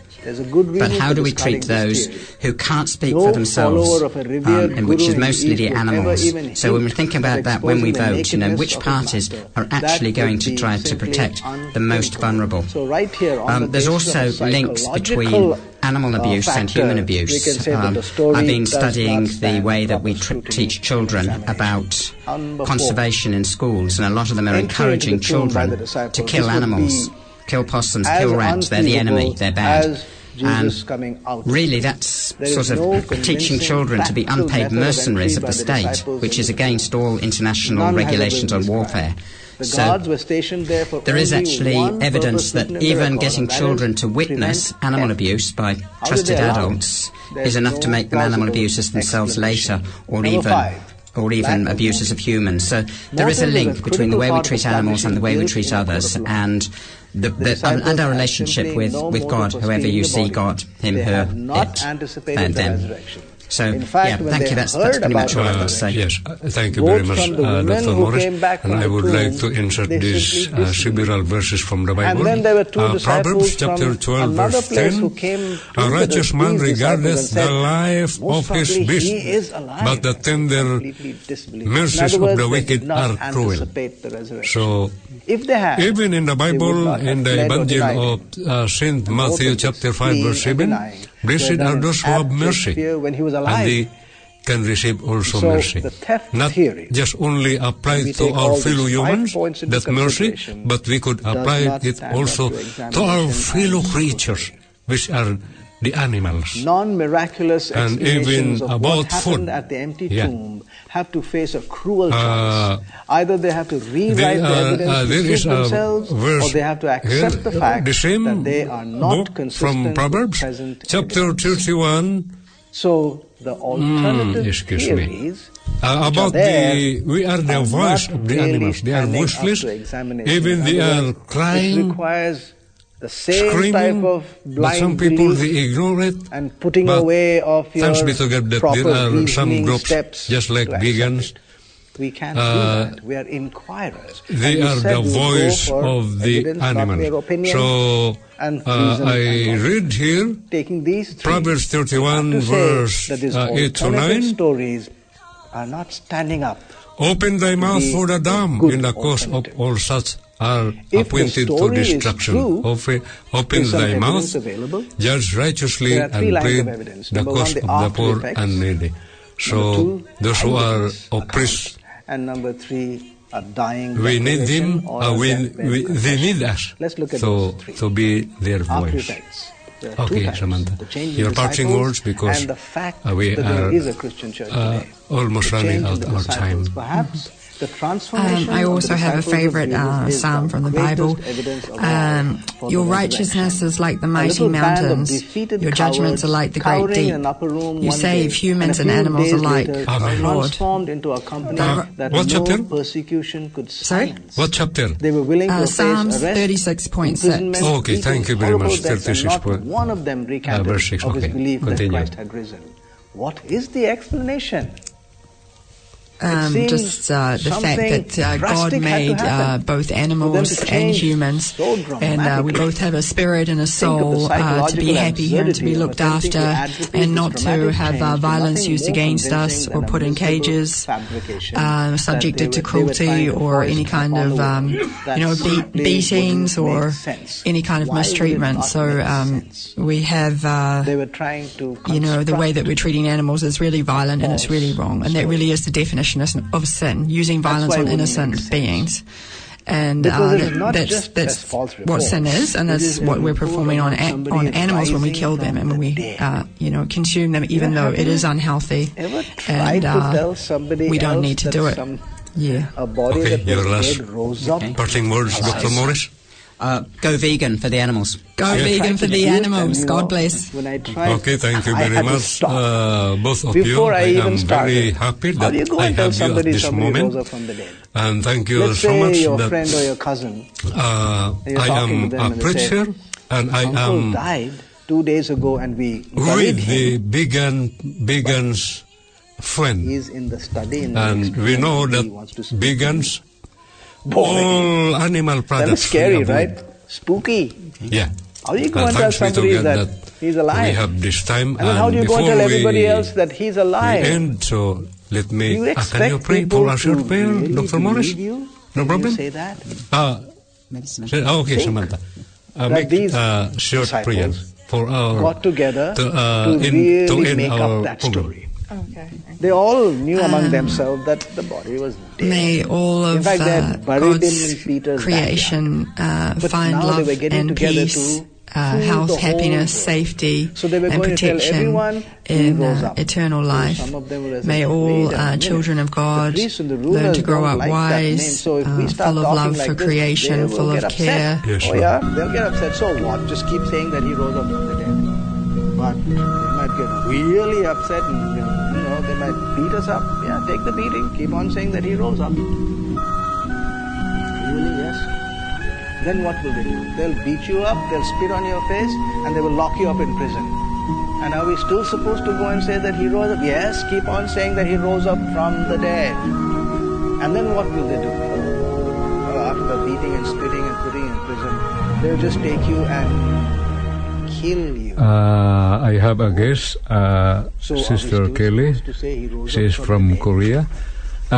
[SPEAKER 5] But how do we treat those who can't speak
[SPEAKER 4] no
[SPEAKER 5] for themselves, um, and which is mostly the animals? So when we think about that when we vote, you know, which parties are actually going to try to protect the most vulnerable?
[SPEAKER 4] So right here
[SPEAKER 5] um, there's also links between animal abuse uh,
[SPEAKER 4] and
[SPEAKER 5] human abuse. Um, I've been studying the way that we tr- teach children about conservation in schools, and a lot of them are encouraging children to kill animals, kill possums, kill rats. They're the enemy, they're bad.
[SPEAKER 4] Jesus and
[SPEAKER 5] really, that's
[SPEAKER 4] there
[SPEAKER 5] sort of
[SPEAKER 4] no
[SPEAKER 5] teaching children to be unpaid mercenaries of the state, which is against all international regulations on warfare.
[SPEAKER 4] The
[SPEAKER 5] so
[SPEAKER 4] there
[SPEAKER 5] is actually evidence that even getting children to witness animal abuse by trusted adults is enough to make them animal abusers themselves later, or even or even
[SPEAKER 4] abuses of
[SPEAKER 5] humans. So there is a link between the way we treat animals and the way we treat others, and the, the,
[SPEAKER 4] um,
[SPEAKER 5] and our relationship with, with God, whoever you see God, Him, her, it, and them. So,
[SPEAKER 4] fact,
[SPEAKER 5] yeah, thank you. That's, that's pretty much all I've to say.
[SPEAKER 3] Yes, uh, thank you very much, uh, Dr. Morris. And I would like to insert these uh, several verses from the Bible. Uh, Proverbs chapter 12, verse 10. A righteous man regardeth the life of his beast, but the tender mercies of the wicked are cruel. So,
[SPEAKER 4] If they had,
[SPEAKER 3] Even in the Bible, in the Evangel of uh,
[SPEAKER 4] St.
[SPEAKER 3] Matthew chapter 5 verse 7, blessed are those who have mercy, and they can receive also
[SPEAKER 4] so
[SPEAKER 3] mercy. Not just only applied to our fellow humans, that mercy, but we could apply it also
[SPEAKER 4] to
[SPEAKER 3] our fellow creatures, which are the animals.
[SPEAKER 4] Non-miraculous
[SPEAKER 3] and
[SPEAKER 4] explanations of what happened
[SPEAKER 3] food.
[SPEAKER 4] at the empty tomb yeah. have to face a cruel
[SPEAKER 3] uh,
[SPEAKER 4] choice. Either they have to rewrite the,
[SPEAKER 3] uh, the
[SPEAKER 4] evidence
[SPEAKER 3] uh,
[SPEAKER 4] to suit themselves, or they have to accept
[SPEAKER 3] here,
[SPEAKER 4] the fact
[SPEAKER 3] the same
[SPEAKER 4] that they are not consistent
[SPEAKER 3] from Proverbs, chapter
[SPEAKER 4] evidence.
[SPEAKER 3] 31.
[SPEAKER 4] So the alternative
[SPEAKER 3] mm, me. Uh, about
[SPEAKER 4] there,
[SPEAKER 3] the we are the voice of the
[SPEAKER 4] really
[SPEAKER 3] animals. They are voiceless. Even they are
[SPEAKER 4] crying. It requires the same
[SPEAKER 3] Screaming,
[SPEAKER 4] type of blind
[SPEAKER 3] some people they ignore it
[SPEAKER 4] and putting away of your
[SPEAKER 3] thanks be to God that there are some groups just like vegans
[SPEAKER 4] we can't
[SPEAKER 3] uh,
[SPEAKER 4] do that. We are inquirers.
[SPEAKER 3] They are the voice of the
[SPEAKER 4] animals.
[SPEAKER 3] So uh, I read here
[SPEAKER 4] taking these
[SPEAKER 3] Proverbs 31, verse uh, 8 to 9.
[SPEAKER 4] Stories are not standing up.
[SPEAKER 3] Open thy mouth for the dumb in the cause of all such are
[SPEAKER 4] if
[SPEAKER 3] appointed
[SPEAKER 4] for
[SPEAKER 3] destruction.
[SPEAKER 4] True, opens
[SPEAKER 3] thy mouth, judge righteously, and
[SPEAKER 4] pray
[SPEAKER 3] the cause of the poor
[SPEAKER 4] effects.
[SPEAKER 3] and needy. So
[SPEAKER 4] two,
[SPEAKER 3] those who are oppressed,
[SPEAKER 4] and number three, are dying.
[SPEAKER 3] We need them. Uh, we, we, they need us.
[SPEAKER 4] Let's look at so
[SPEAKER 3] so be their voice. Okay,
[SPEAKER 4] types,
[SPEAKER 3] Samantha. You're parting words because we are almost running out
[SPEAKER 4] of
[SPEAKER 3] time.
[SPEAKER 4] Perhaps. Mm-hmm
[SPEAKER 6] um, I also have a favorite uh, psalm from the Bible. Um, your righteousness is like the mighty mountains. Your judgments are like the great deep. You save humans
[SPEAKER 4] and
[SPEAKER 6] animals alike,
[SPEAKER 3] Amen.
[SPEAKER 6] Lord.
[SPEAKER 3] Uh, what chapter?
[SPEAKER 6] Sorry?
[SPEAKER 3] What chapter?
[SPEAKER 6] Uh, Psalms 36.6.
[SPEAKER 4] Oh,
[SPEAKER 3] okay, thank you very much. 36.6.
[SPEAKER 4] One of them recanted
[SPEAKER 3] verse 6. Okay.
[SPEAKER 4] of his belief
[SPEAKER 3] Continue.
[SPEAKER 4] that Christ had risen. What is the explanation?
[SPEAKER 6] Um, just uh, the fact that uh, God made uh, both animals and humans,
[SPEAKER 4] so
[SPEAKER 6] and uh, we both have a spirit and a soul uh, to be happy and to be looked after, and not to have uh, violence used against us or put in cages, subjected to cruelty or
[SPEAKER 4] um,
[SPEAKER 6] any kind of um, you know be- beatings or any kind of mistreatment. So um, we have you know the way that we're treating animals is really violent and it's really wrong, and that really is the definition of- of sin, using violence on innocent beings. and uh, that- that's
[SPEAKER 4] just
[SPEAKER 6] that's
[SPEAKER 4] as false
[SPEAKER 6] what sin is, and that's
[SPEAKER 4] is
[SPEAKER 6] what we're performing on a- on animals when we kill them and when we uh, you know consume them, even
[SPEAKER 4] know,
[SPEAKER 6] though
[SPEAKER 4] have
[SPEAKER 6] it
[SPEAKER 4] you
[SPEAKER 6] is unhealthy. And uh, we don't need to do it. Yeah.
[SPEAKER 4] a body
[SPEAKER 7] Okay,
[SPEAKER 4] that was
[SPEAKER 7] your last-
[SPEAKER 4] dead rose up?
[SPEAKER 7] Parting words, Dr. Morris?
[SPEAKER 5] Uh, go vegan for the animals.
[SPEAKER 6] Go
[SPEAKER 4] I
[SPEAKER 6] vegan for the
[SPEAKER 4] do it, and,
[SPEAKER 6] animals. God
[SPEAKER 4] know,
[SPEAKER 6] bless.
[SPEAKER 4] When I tried,
[SPEAKER 7] Okay, thank you very
[SPEAKER 4] had
[SPEAKER 7] much, uh, both of you.
[SPEAKER 4] Before I
[SPEAKER 7] I
[SPEAKER 4] even
[SPEAKER 7] am
[SPEAKER 4] started.
[SPEAKER 7] very happy
[SPEAKER 4] How
[SPEAKER 7] that
[SPEAKER 4] you go
[SPEAKER 7] I
[SPEAKER 4] and tell
[SPEAKER 7] have you at
[SPEAKER 4] somebody
[SPEAKER 7] this
[SPEAKER 4] somebody
[SPEAKER 7] moment.
[SPEAKER 4] rose from the dead?
[SPEAKER 7] And thank you
[SPEAKER 4] Let's
[SPEAKER 7] so
[SPEAKER 4] say
[SPEAKER 7] much
[SPEAKER 4] your
[SPEAKER 7] that
[SPEAKER 4] friend or your cousin,
[SPEAKER 7] uh,
[SPEAKER 4] you're
[SPEAKER 7] I
[SPEAKER 4] talking
[SPEAKER 7] am
[SPEAKER 4] to them
[SPEAKER 7] a
[SPEAKER 4] and they say,
[SPEAKER 7] preacher and I
[SPEAKER 4] Uncle
[SPEAKER 7] am
[SPEAKER 4] died two days ago and we buried
[SPEAKER 7] with the
[SPEAKER 4] him.
[SPEAKER 7] vegan, vegans friend.
[SPEAKER 4] He's in the study in the
[SPEAKER 7] And
[SPEAKER 4] next
[SPEAKER 7] we know that
[SPEAKER 4] he wants
[SPEAKER 7] vegans,
[SPEAKER 4] Boring.
[SPEAKER 7] all animal products.
[SPEAKER 4] That is scary, right? Spooky.
[SPEAKER 7] Yeah.
[SPEAKER 4] How do you go
[SPEAKER 7] And
[SPEAKER 4] and tell
[SPEAKER 7] thanks to
[SPEAKER 4] somebody
[SPEAKER 7] God
[SPEAKER 4] that, he's alive?
[SPEAKER 7] We have this time.
[SPEAKER 4] and then how do you go and
[SPEAKER 7] before
[SPEAKER 4] tell everybody
[SPEAKER 7] we-
[SPEAKER 4] else that he's alive?
[SPEAKER 7] end, so let me.
[SPEAKER 4] you
[SPEAKER 7] uh,
[SPEAKER 4] expect
[SPEAKER 7] can you pray
[SPEAKER 4] people
[SPEAKER 7] for our short
[SPEAKER 4] to
[SPEAKER 7] prayer,
[SPEAKER 4] really
[SPEAKER 7] Dr. Morris?
[SPEAKER 4] believe you
[SPEAKER 7] No
[SPEAKER 4] when
[SPEAKER 7] problem?
[SPEAKER 4] You say that.
[SPEAKER 7] Uh, say- oh, okay,
[SPEAKER 4] Think
[SPEAKER 7] Samantha. Uh,
[SPEAKER 4] that
[SPEAKER 7] make
[SPEAKER 4] these
[SPEAKER 7] uh, short
[SPEAKER 4] disciples
[SPEAKER 7] prayer for our
[SPEAKER 4] got together
[SPEAKER 7] to, uh,
[SPEAKER 4] to
[SPEAKER 7] in-
[SPEAKER 4] really
[SPEAKER 7] to end
[SPEAKER 4] make
[SPEAKER 7] our
[SPEAKER 4] up that
[SPEAKER 7] program.
[SPEAKER 4] story. Okay. They all knew among themselves that the body was dead.
[SPEAKER 6] May all of
[SPEAKER 4] fact,
[SPEAKER 6] uh,
[SPEAKER 4] had buried him
[SPEAKER 6] God's creation uh, find love and peace, uh, health, happiness,
[SPEAKER 4] world.
[SPEAKER 6] safety,
[SPEAKER 4] So they were
[SPEAKER 6] and
[SPEAKER 4] going to tell
[SPEAKER 6] protection in uh,
[SPEAKER 4] up.
[SPEAKER 6] eternal
[SPEAKER 4] So
[SPEAKER 6] life.
[SPEAKER 4] some of them
[SPEAKER 6] May all
[SPEAKER 4] "Wait
[SPEAKER 6] uh, children of God
[SPEAKER 4] priests and the
[SPEAKER 6] learn to grow up
[SPEAKER 4] like
[SPEAKER 6] wise,
[SPEAKER 4] So if we
[SPEAKER 6] uh,
[SPEAKER 4] start
[SPEAKER 6] full of love
[SPEAKER 4] like
[SPEAKER 6] for
[SPEAKER 4] this,
[SPEAKER 6] creation, full of
[SPEAKER 4] upset.
[SPEAKER 6] care.
[SPEAKER 7] Yes,
[SPEAKER 4] oh yeah, they'll get upset. So what? Just keep saying that he rose up from the dead. But they might get really upset and you know, they might beat us up. Yeah, take the beating. Keep on saying that he rose up. Really, yes. Then what will they do? They'll beat you up, they'll spit on your face, and they will lock you up in prison. And are we still supposed to go and say that he rose up? Yes, keep on saying that he rose up from the dead. And then what will they do? Well, after the beating and spitting and putting in prison, they'll just take you and kill you.
[SPEAKER 3] Uh, I have a guest, uh,
[SPEAKER 4] So
[SPEAKER 3] Sister Kelly.
[SPEAKER 4] supposed to say he rose
[SPEAKER 3] She is
[SPEAKER 4] from
[SPEAKER 3] from
[SPEAKER 4] the dead?
[SPEAKER 3] Korea. Uh,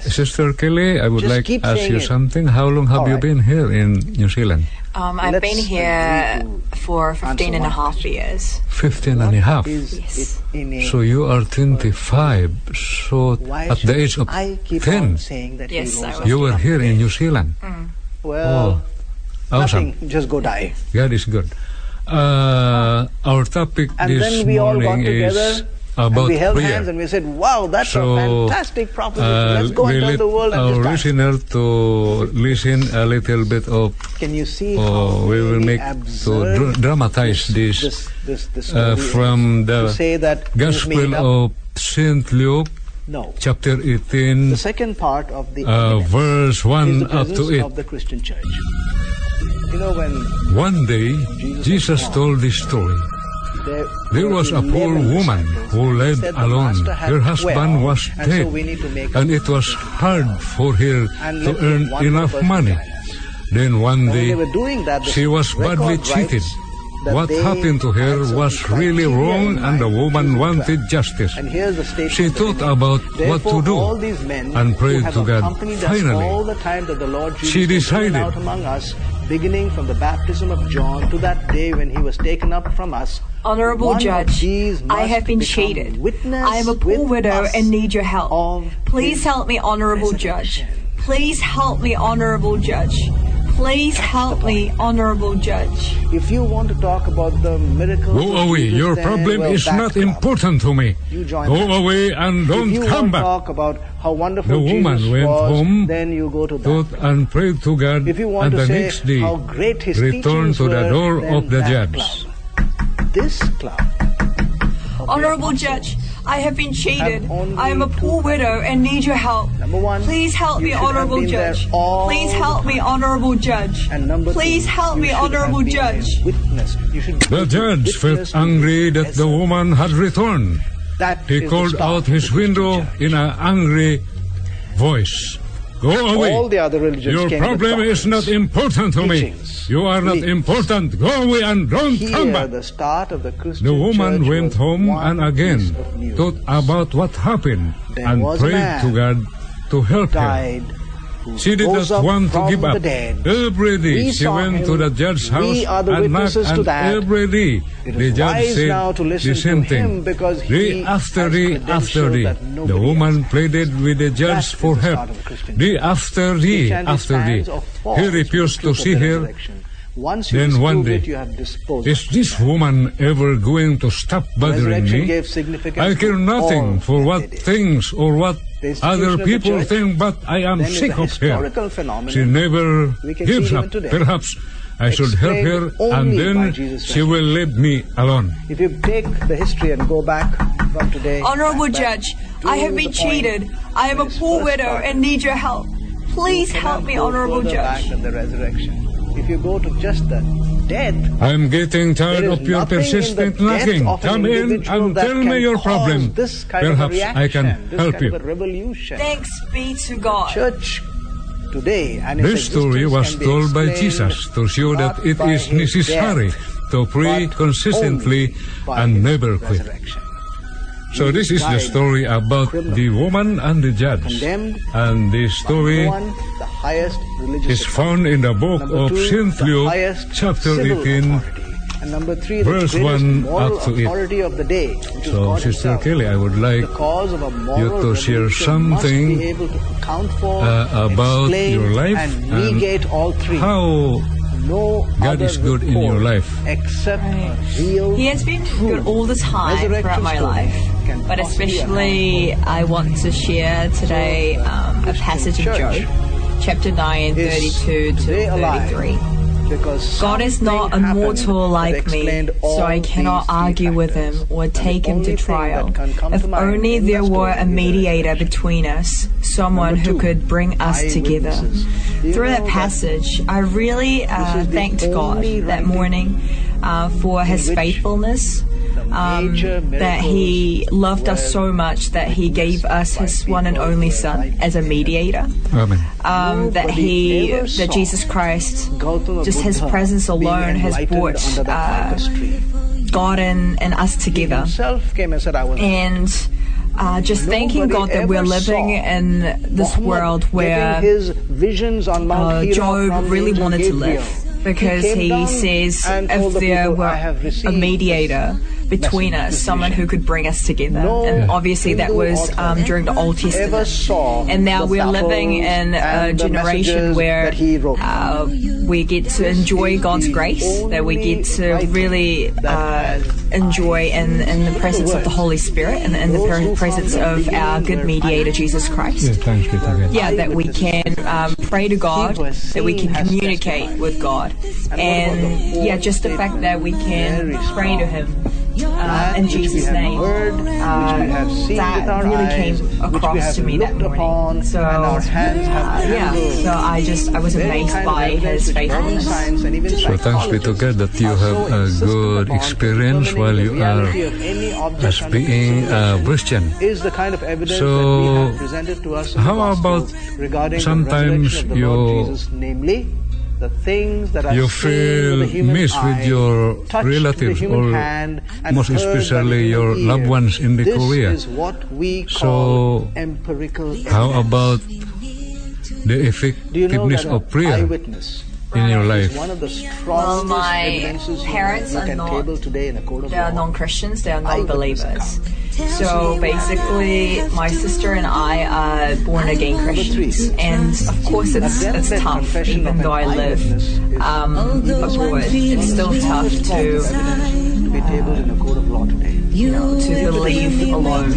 [SPEAKER 4] Yes.
[SPEAKER 3] Sister Kelly, I would
[SPEAKER 4] Just
[SPEAKER 3] like
[SPEAKER 4] to
[SPEAKER 3] ask you
[SPEAKER 4] it.
[SPEAKER 3] something. How long have
[SPEAKER 4] All
[SPEAKER 3] you
[SPEAKER 4] right.
[SPEAKER 3] been here in New Zealand?
[SPEAKER 8] Um, I've
[SPEAKER 4] Let's
[SPEAKER 8] been here for 15 and a half years.
[SPEAKER 3] 15 and a half.
[SPEAKER 4] Is
[SPEAKER 8] Yes.
[SPEAKER 4] it in a
[SPEAKER 3] So you are 25. So
[SPEAKER 4] Why
[SPEAKER 3] at the age of
[SPEAKER 4] I keep
[SPEAKER 3] 10,
[SPEAKER 4] saying that
[SPEAKER 8] Yes, I was-
[SPEAKER 3] you were here in? New Zealand.
[SPEAKER 4] Well,
[SPEAKER 3] Oh, awesome.
[SPEAKER 4] nothing. Just go die.
[SPEAKER 3] God is good. Uh, our topic
[SPEAKER 4] And
[SPEAKER 3] this
[SPEAKER 4] then we all got
[SPEAKER 3] morning
[SPEAKER 4] together
[SPEAKER 3] is about
[SPEAKER 4] we held
[SPEAKER 3] prayer.
[SPEAKER 4] hands and we said, "Wow, that's
[SPEAKER 3] So,
[SPEAKER 4] a fantastic proposition.
[SPEAKER 3] Uh,
[SPEAKER 4] Let's go and tell the world
[SPEAKER 3] our
[SPEAKER 4] just die."
[SPEAKER 3] listener to listen a little bit of
[SPEAKER 4] Can you see
[SPEAKER 3] Oh, we will make to dr- dramatize this,
[SPEAKER 4] this, this, this
[SPEAKER 3] uh, from the Gospel of Saint Luke,
[SPEAKER 4] no.
[SPEAKER 3] chapter 18,
[SPEAKER 4] The second part of the
[SPEAKER 3] uh, verse
[SPEAKER 4] is
[SPEAKER 3] 1
[SPEAKER 4] the
[SPEAKER 3] up to 8.
[SPEAKER 4] of the Christian church. You know when
[SPEAKER 3] One day,
[SPEAKER 4] Jesus
[SPEAKER 3] Jesus
[SPEAKER 4] was
[SPEAKER 3] told this story.
[SPEAKER 4] there,
[SPEAKER 3] There
[SPEAKER 4] were
[SPEAKER 3] was a poor
[SPEAKER 4] 11
[SPEAKER 3] woman
[SPEAKER 4] disciples,
[SPEAKER 3] who
[SPEAKER 4] he
[SPEAKER 3] lived
[SPEAKER 4] said the
[SPEAKER 3] alone.
[SPEAKER 4] master had
[SPEAKER 3] Her husband
[SPEAKER 4] 12,
[SPEAKER 3] was
[SPEAKER 4] and
[SPEAKER 3] dead,
[SPEAKER 4] so we need to make
[SPEAKER 3] and it was hard for her
[SPEAKER 4] and
[SPEAKER 3] to
[SPEAKER 4] let
[SPEAKER 3] earn
[SPEAKER 4] one
[SPEAKER 3] enough
[SPEAKER 4] person
[SPEAKER 3] money.
[SPEAKER 4] join us.
[SPEAKER 3] Then one
[SPEAKER 4] Now, when
[SPEAKER 3] day,
[SPEAKER 4] they were doing that, the
[SPEAKER 3] she was badly
[SPEAKER 4] record
[SPEAKER 3] cheated.
[SPEAKER 4] Writes that
[SPEAKER 3] What happened to her was really wrong, and the woman wanted justice.
[SPEAKER 4] And here's the statement.
[SPEAKER 3] She thought about what to do
[SPEAKER 4] all these men
[SPEAKER 3] and prayed
[SPEAKER 4] have
[SPEAKER 3] to God.
[SPEAKER 4] accompanied us
[SPEAKER 3] Finally,
[SPEAKER 4] all the time that the Lord Jesus
[SPEAKER 3] she
[SPEAKER 4] was in and
[SPEAKER 3] decided.
[SPEAKER 4] out among us, beginning from the baptism of John to that day when he was taken up from us.
[SPEAKER 8] Honorable
[SPEAKER 4] one
[SPEAKER 8] Judge, I have been cheated. I am a poor widow and need your help. Please help me, Honorable Judge. Please help me, Honorable Judge. Please help me, Honorable Judge.
[SPEAKER 4] If you want to talk about the miracle.
[SPEAKER 3] Go away. Your problem
[SPEAKER 4] well,
[SPEAKER 3] is not
[SPEAKER 4] up.
[SPEAKER 3] important to me.
[SPEAKER 4] You join
[SPEAKER 3] Go
[SPEAKER 4] that.
[SPEAKER 3] away and don't
[SPEAKER 4] you
[SPEAKER 3] come
[SPEAKER 4] want to
[SPEAKER 3] back.
[SPEAKER 4] talk about how wonderful
[SPEAKER 3] The woman
[SPEAKER 4] Jesus
[SPEAKER 3] went
[SPEAKER 4] was,
[SPEAKER 3] home,
[SPEAKER 4] then you go to that.
[SPEAKER 3] Thought and prayed to God,
[SPEAKER 4] If you want
[SPEAKER 3] and
[SPEAKER 4] to
[SPEAKER 3] the
[SPEAKER 4] say
[SPEAKER 3] next day
[SPEAKER 4] how great his
[SPEAKER 3] returned
[SPEAKER 4] teachings
[SPEAKER 3] to the
[SPEAKER 4] were,
[SPEAKER 3] door
[SPEAKER 4] then
[SPEAKER 3] of the
[SPEAKER 4] that
[SPEAKER 3] judge.
[SPEAKER 4] cloud. This cloud. Of
[SPEAKER 8] Honorable Judge, I have been cheated. I am a poor widow and need your help.
[SPEAKER 4] Number one,
[SPEAKER 8] Please help me, Honorable Judge. Please help me. Honorable Judge.
[SPEAKER 4] And number
[SPEAKER 8] Please help me, Honorable Judge.
[SPEAKER 4] Witness. You should
[SPEAKER 3] The judge felt angry that the woman had returned.
[SPEAKER 4] That
[SPEAKER 3] He called out his window in an angry voice. Go away.
[SPEAKER 4] All the other religions
[SPEAKER 3] Your problem is not important to me. You are not important. Go away and don't come
[SPEAKER 4] Here,
[SPEAKER 3] back.
[SPEAKER 4] the start of the Christian
[SPEAKER 3] The woman went home and again
[SPEAKER 4] piece of news.
[SPEAKER 3] thought about what happened
[SPEAKER 4] There
[SPEAKER 3] and prayed to God to help her.
[SPEAKER 4] died who
[SPEAKER 3] She did
[SPEAKER 4] rose
[SPEAKER 3] not
[SPEAKER 4] up
[SPEAKER 3] want to
[SPEAKER 4] from
[SPEAKER 3] give
[SPEAKER 4] the
[SPEAKER 3] up.
[SPEAKER 4] dead.
[SPEAKER 3] Every day
[SPEAKER 4] We
[SPEAKER 3] she
[SPEAKER 4] saw
[SPEAKER 3] went
[SPEAKER 4] him.
[SPEAKER 3] to the judge's house
[SPEAKER 4] We are the
[SPEAKER 3] and knocked,
[SPEAKER 4] witnesses to
[SPEAKER 3] and
[SPEAKER 4] that.
[SPEAKER 3] every day
[SPEAKER 4] It
[SPEAKER 3] the
[SPEAKER 4] is
[SPEAKER 3] judge
[SPEAKER 4] wise
[SPEAKER 3] said
[SPEAKER 4] now to listen
[SPEAKER 3] the same
[SPEAKER 4] to
[SPEAKER 3] thing.
[SPEAKER 4] him because
[SPEAKER 3] day
[SPEAKER 4] he
[SPEAKER 3] after
[SPEAKER 4] has
[SPEAKER 3] day after
[SPEAKER 4] credentials
[SPEAKER 3] day,
[SPEAKER 4] that
[SPEAKER 3] the
[SPEAKER 4] nobody
[SPEAKER 3] woman
[SPEAKER 4] else.
[SPEAKER 3] pleaded with the judge
[SPEAKER 4] That
[SPEAKER 3] for
[SPEAKER 4] is the
[SPEAKER 3] help.
[SPEAKER 4] start of a Christian
[SPEAKER 3] Day
[SPEAKER 4] journey.
[SPEAKER 3] after day
[SPEAKER 4] Christianity
[SPEAKER 3] after day,
[SPEAKER 4] stands or falls
[SPEAKER 3] he
[SPEAKER 4] with the
[SPEAKER 3] refused to
[SPEAKER 4] truth of
[SPEAKER 3] see
[SPEAKER 4] the
[SPEAKER 3] her.
[SPEAKER 4] resurrection. Once you
[SPEAKER 3] Then
[SPEAKER 4] disprove
[SPEAKER 3] one day,
[SPEAKER 4] it, you have disposed
[SPEAKER 3] Is
[SPEAKER 4] of
[SPEAKER 3] this
[SPEAKER 4] it.
[SPEAKER 3] woman ever going to stop bothering
[SPEAKER 4] Resurrection
[SPEAKER 3] me?
[SPEAKER 4] gave significance
[SPEAKER 3] I care
[SPEAKER 4] to
[SPEAKER 3] nothing
[SPEAKER 4] all
[SPEAKER 3] for
[SPEAKER 4] that
[SPEAKER 3] what
[SPEAKER 4] they did.
[SPEAKER 3] things or what
[SPEAKER 4] The institution
[SPEAKER 3] other people
[SPEAKER 4] church
[SPEAKER 3] think, but I am sick of her. She never gives up.
[SPEAKER 4] even today.
[SPEAKER 3] Perhaps I should help her, and then she will leave me alone.
[SPEAKER 4] If you take the history and go back from today,
[SPEAKER 8] Honorable Judge, I have been cheated. I am a poor widow and need your help. Please help me, Honorable
[SPEAKER 4] further back
[SPEAKER 8] Judge.
[SPEAKER 4] Than the resurrection. If you go to just the death,
[SPEAKER 3] I'm getting tired of your
[SPEAKER 4] nothing in the
[SPEAKER 3] persistent
[SPEAKER 4] death
[SPEAKER 3] knocking. Come in and tell me your problem.
[SPEAKER 4] This kind
[SPEAKER 3] Perhaps
[SPEAKER 4] of a
[SPEAKER 3] I can
[SPEAKER 4] this
[SPEAKER 3] help
[SPEAKER 4] kind
[SPEAKER 3] you.
[SPEAKER 4] Revolution.
[SPEAKER 8] Thanks be to God.
[SPEAKER 4] Church today and its
[SPEAKER 3] This story was told by Jesus to show that
[SPEAKER 4] not
[SPEAKER 3] it
[SPEAKER 4] by
[SPEAKER 3] is
[SPEAKER 4] his
[SPEAKER 3] necessary
[SPEAKER 4] death,
[SPEAKER 3] to pray consistently and never quit. So this is the story about the woman and the judge. And the story
[SPEAKER 4] One, the
[SPEAKER 3] is found in the book of
[SPEAKER 4] the
[SPEAKER 3] Luke, chapter
[SPEAKER 4] civil
[SPEAKER 3] 18.
[SPEAKER 4] authority. And number three,
[SPEAKER 3] verse 1
[SPEAKER 4] moral
[SPEAKER 3] up to
[SPEAKER 4] authority of the day,
[SPEAKER 3] So, Sister
[SPEAKER 4] himself.
[SPEAKER 3] Kelly, I would like
[SPEAKER 4] cause of a moral
[SPEAKER 3] you to share something,
[SPEAKER 4] to for,
[SPEAKER 3] uh, about your life
[SPEAKER 4] and
[SPEAKER 3] and
[SPEAKER 4] all three.
[SPEAKER 3] how
[SPEAKER 4] no
[SPEAKER 3] God is good in your life.
[SPEAKER 4] except a
[SPEAKER 8] He has been good all the time throughout my life. But especially, I want to share today um, a passage of
[SPEAKER 4] Church
[SPEAKER 8] Job, chapter 9, 32 to 33.
[SPEAKER 4] Because
[SPEAKER 8] God is not a mortal like me, so I cannot argue with him or take him to trial.
[SPEAKER 4] that can come
[SPEAKER 8] If only there were a mediator between us, someone who could bring us together.
[SPEAKER 4] eyewitnesses. Do you
[SPEAKER 8] Through that passage, I really uh, thanked God that morning uh, for His faithfulness. Um, that he loved us so much that he gave us his one and only son as a mediator
[SPEAKER 3] Amen.
[SPEAKER 8] um, that he that Jesus Christ just his presence alone has
[SPEAKER 4] enlightened
[SPEAKER 8] brought uh. God and, and us together
[SPEAKER 4] and said, "I was."
[SPEAKER 8] and uh, just thanking God that we're living in this
[SPEAKER 4] Muhammad
[SPEAKER 8] world where
[SPEAKER 4] his visions on Mount
[SPEAKER 8] uh, Job really
[SPEAKER 4] angel
[SPEAKER 8] wanted to live because
[SPEAKER 4] came
[SPEAKER 8] he says if there
[SPEAKER 4] people,
[SPEAKER 8] were a
[SPEAKER 4] received
[SPEAKER 8] mediator between us, someone who could bring us together.
[SPEAKER 4] No
[SPEAKER 8] and obviously that was um, during the Old
[SPEAKER 4] ever
[SPEAKER 8] Testament. And now we're living in a generation where
[SPEAKER 4] that he wrote.
[SPEAKER 8] uh, we get to enjoy God's grace, that we get to really uh, enjoy in, in the presence of the Holy Spirit and in the presence of our good mediator, Jesus Christ.
[SPEAKER 3] Yeah, thanks be to God.
[SPEAKER 8] Yeah, that we can um, pray to God, that we can communicate with God, and yeah, just the fact that we can pray to Him uh, in Jesus' name.
[SPEAKER 4] heard, which we have seen
[SPEAKER 8] that really
[SPEAKER 4] eyes,
[SPEAKER 8] came across to me that
[SPEAKER 4] looked
[SPEAKER 8] morning.
[SPEAKER 4] upon,
[SPEAKER 8] so
[SPEAKER 4] and our hands have
[SPEAKER 8] uh, yeah, so I just I was amazed by
[SPEAKER 4] evidence
[SPEAKER 8] His
[SPEAKER 4] which modern
[SPEAKER 8] faithfulness.
[SPEAKER 4] science and even
[SPEAKER 3] So thanks be to God that you have a good experience while
[SPEAKER 4] the
[SPEAKER 3] you
[SPEAKER 4] reality
[SPEAKER 3] are
[SPEAKER 4] of any object
[SPEAKER 3] as being a Christian.
[SPEAKER 4] is the kind of evidence
[SPEAKER 3] So,
[SPEAKER 4] that we have presented to us
[SPEAKER 3] how about
[SPEAKER 4] regarding
[SPEAKER 3] sometimes
[SPEAKER 4] the resurrection of the
[SPEAKER 3] you-
[SPEAKER 4] the things that
[SPEAKER 3] you feel miss with your relatives or most especially your loved ones in the Korea.
[SPEAKER 4] is what we call So,
[SPEAKER 3] how about the
[SPEAKER 4] effectiveness you know
[SPEAKER 3] of prayer? In your
[SPEAKER 4] is
[SPEAKER 3] life?
[SPEAKER 4] one of the strongest
[SPEAKER 8] Well, my
[SPEAKER 4] evidences
[SPEAKER 8] parents
[SPEAKER 4] you
[SPEAKER 8] are
[SPEAKER 4] can
[SPEAKER 8] not-
[SPEAKER 4] table today in a court of
[SPEAKER 8] They are non-Christians. They are non-believers. So basically, my sister and I are born again Christians, and of course it's it's tough. Even though I live
[SPEAKER 4] eyewitness
[SPEAKER 8] um, abroad, it's still tough
[SPEAKER 4] strongest
[SPEAKER 8] to
[SPEAKER 4] evidence to be tabled in a court of law today.
[SPEAKER 8] You know to believe alone.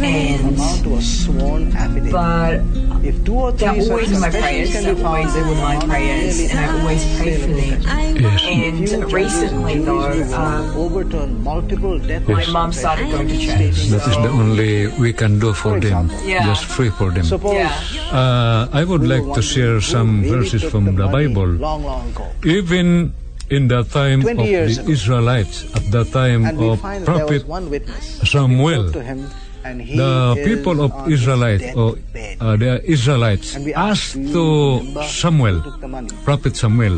[SPEAKER 8] And
[SPEAKER 4] Amount to a sworn affidavit.
[SPEAKER 8] but
[SPEAKER 4] if two or
[SPEAKER 8] they're
[SPEAKER 4] three
[SPEAKER 8] always in my prayers.
[SPEAKER 4] can
[SPEAKER 8] They're always
[SPEAKER 4] they
[SPEAKER 8] in my prayers, and I
[SPEAKER 4] half
[SPEAKER 8] always
[SPEAKER 4] the
[SPEAKER 8] pray for them.
[SPEAKER 3] Yes.
[SPEAKER 8] And recently,
[SPEAKER 4] and
[SPEAKER 8] though,
[SPEAKER 4] juries will
[SPEAKER 8] um,
[SPEAKER 4] multiple death
[SPEAKER 8] my mom started going to church.
[SPEAKER 3] That is the only we can do for them.
[SPEAKER 8] Yeah.
[SPEAKER 3] Just pray for them.
[SPEAKER 4] Suppose
[SPEAKER 8] Yeah.
[SPEAKER 3] Uh, I would like to share some verses from the Bible.
[SPEAKER 4] Long, long ago.
[SPEAKER 3] Even in the time
[SPEAKER 4] 20
[SPEAKER 3] of
[SPEAKER 4] years
[SPEAKER 3] the
[SPEAKER 4] ago.
[SPEAKER 3] Israelites, at the time
[SPEAKER 4] And we
[SPEAKER 3] of
[SPEAKER 4] find that there was
[SPEAKER 3] Prophet
[SPEAKER 4] one witness.
[SPEAKER 3] Samuel,
[SPEAKER 4] We spoke to him, and he
[SPEAKER 3] the
[SPEAKER 4] is
[SPEAKER 3] people of
[SPEAKER 4] on his
[SPEAKER 3] Israelites, or
[SPEAKER 4] deathbed.
[SPEAKER 3] uh, the Israelites,
[SPEAKER 4] And we
[SPEAKER 3] asked
[SPEAKER 4] "Do you
[SPEAKER 3] to
[SPEAKER 4] remember
[SPEAKER 3] Samuel,
[SPEAKER 4] who took the money?"
[SPEAKER 3] Prophet Samuel,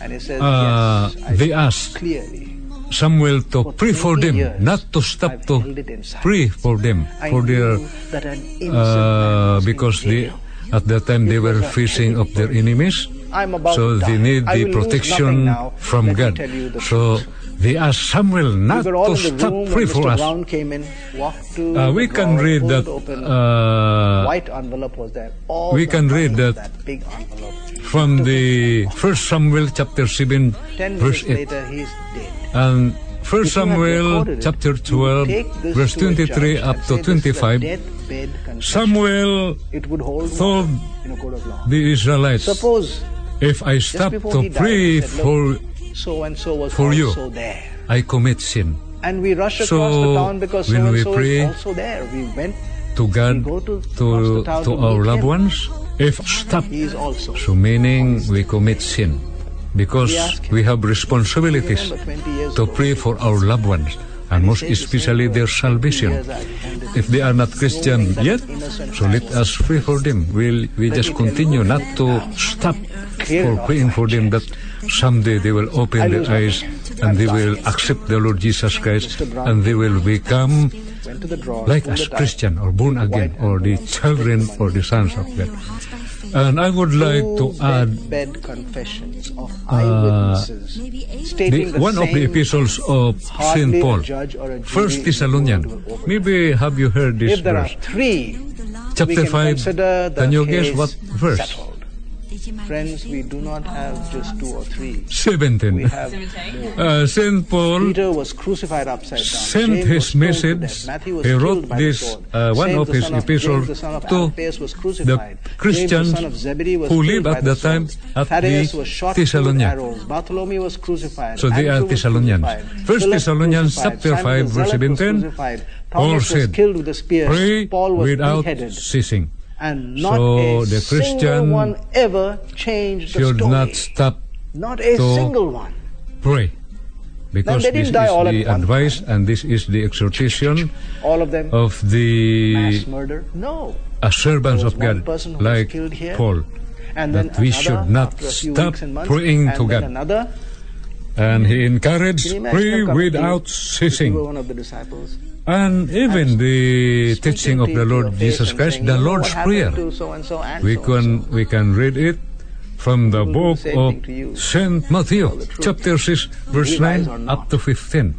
[SPEAKER 4] And he says,
[SPEAKER 3] uh,
[SPEAKER 4] yes, I
[SPEAKER 3] they
[SPEAKER 4] see
[SPEAKER 3] asked
[SPEAKER 4] clearly.
[SPEAKER 3] Samuel to
[SPEAKER 4] For
[SPEAKER 3] pray for
[SPEAKER 4] 20
[SPEAKER 3] them,
[SPEAKER 4] years,
[SPEAKER 3] not to stop
[SPEAKER 4] I've
[SPEAKER 3] to
[SPEAKER 4] held it inside.
[SPEAKER 3] pray for them,
[SPEAKER 4] I
[SPEAKER 3] for their
[SPEAKER 4] knew that an innocent man
[SPEAKER 3] uh,
[SPEAKER 4] was being
[SPEAKER 3] because the
[SPEAKER 4] jailed.
[SPEAKER 3] At that time, they were facing of their enemies.
[SPEAKER 4] I'm about
[SPEAKER 3] So they need the
[SPEAKER 4] will lose nothing
[SPEAKER 3] protection from God.
[SPEAKER 4] tell you the
[SPEAKER 3] So they asked Samuel not
[SPEAKER 4] we
[SPEAKER 3] to stop pray for us.
[SPEAKER 4] In,
[SPEAKER 3] Uh, we can read that. Uh,
[SPEAKER 4] white envelope was there. All
[SPEAKER 3] we can read that
[SPEAKER 4] that
[SPEAKER 3] from the First Samuel chapter seven,
[SPEAKER 4] Ten
[SPEAKER 3] verse eight,
[SPEAKER 4] later, he's dead.
[SPEAKER 3] and First
[SPEAKER 4] If you have
[SPEAKER 3] Samuel
[SPEAKER 4] it,
[SPEAKER 3] chapter twelve, verse twenty-three up to
[SPEAKER 4] say, "This is a
[SPEAKER 3] twenty-five. Samuel
[SPEAKER 4] it would hold
[SPEAKER 3] told
[SPEAKER 4] in a court of law.
[SPEAKER 3] the Israelites,
[SPEAKER 4] Suppose
[SPEAKER 3] if I stop to
[SPEAKER 4] died,
[SPEAKER 3] pray
[SPEAKER 4] he said,
[SPEAKER 3] for,
[SPEAKER 4] "Look, so and so was
[SPEAKER 3] for you.
[SPEAKER 4] also there.
[SPEAKER 3] I commit sin
[SPEAKER 4] And we rush
[SPEAKER 3] So,
[SPEAKER 4] across the town because so
[SPEAKER 3] when
[SPEAKER 4] and
[SPEAKER 3] we
[SPEAKER 4] so
[SPEAKER 3] pray
[SPEAKER 4] is also there. We went,
[SPEAKER 3] to God,
[SPEAKER 4] we go to,
[SPEAKER 3] to to
[SPEAKER 4] to
[SPEAKER 3] our loved
[SPEAKER 4] him.
[SPEAKER 3] ones. If stop, so meaning we commit sin because
[SPEAKER 4] We
[SPEAKER 3] we have responsibilities
[SPEAKER 4] Remember 20 years
[SPEAKER 3] to pray for our loved ones and most especially their salvation. If they are not Christian yet, so let us pray for them. We'll, we just continue not to stop for praying for them that someday they will open their eyes and they will accept the Lord Jesus Christ and they will become like us. Christian or born again or the children or the sons of God. And I would like to
[SPEAKER 4] Two
[SPEAKER 3] add
[SPEAKER 4] bed confessions of
[SPEAKER 3] Uh,
[SPEAKER 4] eyewitnesses
[SPEAKER 3] the,
[SPEAKER 4] stating the
[SPEAKER 3] one of the
[SPEAKER 4] same
[SPEAKER 3] epistles of Saint
[SPEAKER 4] hardly a
[SPEAKER 3] Paul,
[SPEAKER 4] judge or a jury
[SPEAKER 3] First
[SPEAKER 4] in the
[SPEAKER 3] Thessalonians.
[SPEAKER 4] world will overturn.
[SPEAKER 3] Maybe have you heard this
[SPEAKER 4] If there are
[SPEAKER 3] verse?
[SPEAKER 4] three,
[SPEAKER 3] Chapter
[SPEAKER 4] we can
[SPEAKER 3] 5,
[SPEAKER 4] consider the
[SPEAKER 3] can you
[SPEAKER 4] case
[SPEAKER 3] guess what verse?
[SPEAKER 4] settled. Friends, we do not have just two or three.
[SPEAKER 3] 17.
[SPEAKER 4] We have
[SPEAKER 3] Uh, Saint Paul
[SPEAKER 4] Peter was crucified upside down.
[SPEAKER 3] sent
[SPEAKER 4] James
[SPEAKER 3] his
[SPEAKER 4] was stoned to
[SPEAKER 3] message.
[SPEAKER 4] death. Matthew was
[SPEAKER 3] He
[SPEAKER 4] killed
[SPEAKER 3] wrote
[SPEAKER 4] by the
[SPEAKER 3] this,
[SPEAKER 4] sword.
[SPEAKER 3] uh, one
[SPEAKER 4] James,
[SPEAKER 3] of
[SPEAKER 4] the
[SPEAKER 3] his
[SPEAKER 4] son of-
[SPEAKER 3] epistles
[SPEAKER 4] the son of
[SPEAKER 3] to
[SPEAKER 4] Alphaeus was
[SPEAKER 3] the
[SPEAKER 4] crucified.
[SPEAKER 3] Christians
[SPEAKER 4] James, the son of Zebedee, was
[SPEAKER 3] who
[SPEAKER 4] killed
[SPEAKER 3] lived
[SPEAKER 4] by
[SPEAKER 3] at the
[SPEAKER 4] sword.
[SPEAKER 3] time at
[SPEAKER 4] Thaddeus
[SPEAKER 3] the
[SPEAKER 4] was shot through with
[SPEAKER 3] Thessalonians.
[SPEAKER 4] arrows. Bartholomew was crucified.
[SPEAKER 3] So they are
[SPEAKER 4] Andrew was
[SPEAKER 3] Thessalonians.
[SPEAKER 4] crucified.
[SPEAKER 3] First
[SPEAKER 4] Philip
[SPEAKER 3] Thessalonians
[SPEAKER 4] crucified.
[SPEAKER 3] chapter
[SPEAKER 4] Simon
[SPEAKER 3] 5 verse
[SPEAKER 4] Zealot was
[SPEAKER 3] 17,
[SPEAKER 4] crucified.
[SPEAKER 3] Paul
[SPEAKER 4] Thomas was
[SPEAKER 3] said,
[SPEAKER 4] killed with a spear.
[SPEAKER 3] Pray
[SPEAKER 4] Paul was
[SPEAKER 3] without
[SPEAKER 4] beheaded.
[SPEAKER 3] ceasing.
[SPEAKER 4] And not
[SPEAKER 3] So
[SPEAKER 4] a
[SPEAKER 3] the Christian
[SPEAKER 4] one ever changed the
[SPEAKER 3] Should
[SPEAKER 4] story.
[SPEAKER 3] not stop
[SPEAKER 4] Not a
[SPEAKER 3] to
[SPEAKER 4] single one.
[SPEAKER 3] pray. Because
[SPEAKER 4] they
[SPEAKER 3] this is
[SPEAKER 4] die all at
[SPEAKER 3] the advice and this is the exhortation
[SPEAKER 4] All of them
[SPEAKER 3] of the
[SPEAKER 4] mass murder? No.
[SPEAKER 3] servants of God,
[SPEAKER 4] person who was
[SPEAKER 3] like Paul.
[SPEAKER 4] And then
[SPEAKER 3] That we should not
[SPEAKER 4] after a few
[SPEAKER 3] stop praying to God.
[SPEAKER 4] Another.
[SPEAKER 3] And he encouraged
[SPEAKER 4] Can you imagine
[SPEAKER 3] pray
[SPEAKER 4] him coming to you
[SPEAKER 3] without
[SPEAKER 4] if you
[SPEAKER 3] ceasing.
[SPEAKER 4] were one of the disciples.
[SPEAKER 3] And even the
[SPEAKER 4] Speaking
[SPEAKER 3] teaching of
[SPEAKER 4] to
[SPEAKER 3] the
[SPEAKER 4] you to
[SPEAKER 3] Lord
[SPEAKER 4] your face
[SPEAKER 3] Jesus
[SPEAKER 4] and
[SPEAKER 3] Christ,
[SPEAKER 4] saying,
[SPEAKER 3] the
[SPEAKER 4] "You know
[SPEAKER 3] Lord's
[SPEAKER 4] what happened
[SPEAKER 3] Prayer.
[SPEAKER 4] to so-and-so and
[SPEAKER 3] We
[SPEAKER 4] so-and-so."
[SPEAKER 3] can we can read it from the
[SPEAKER 4] will do
[SPEAKER 3] book
[SPEAKER 4] the same
[SPEAKER 3] of
[SPEAKER 4] thing to you.
[SPEAKER 3] Saint Matthew,
[SPEAKER 4] Tell the truth.
[SPEAKER 3] chapter six, verse
[SPEAKER 4] Realize
[SPEAKER 3] nine
[SPEAKER 4] or not.
[SPEAKER 3] up to fifteen.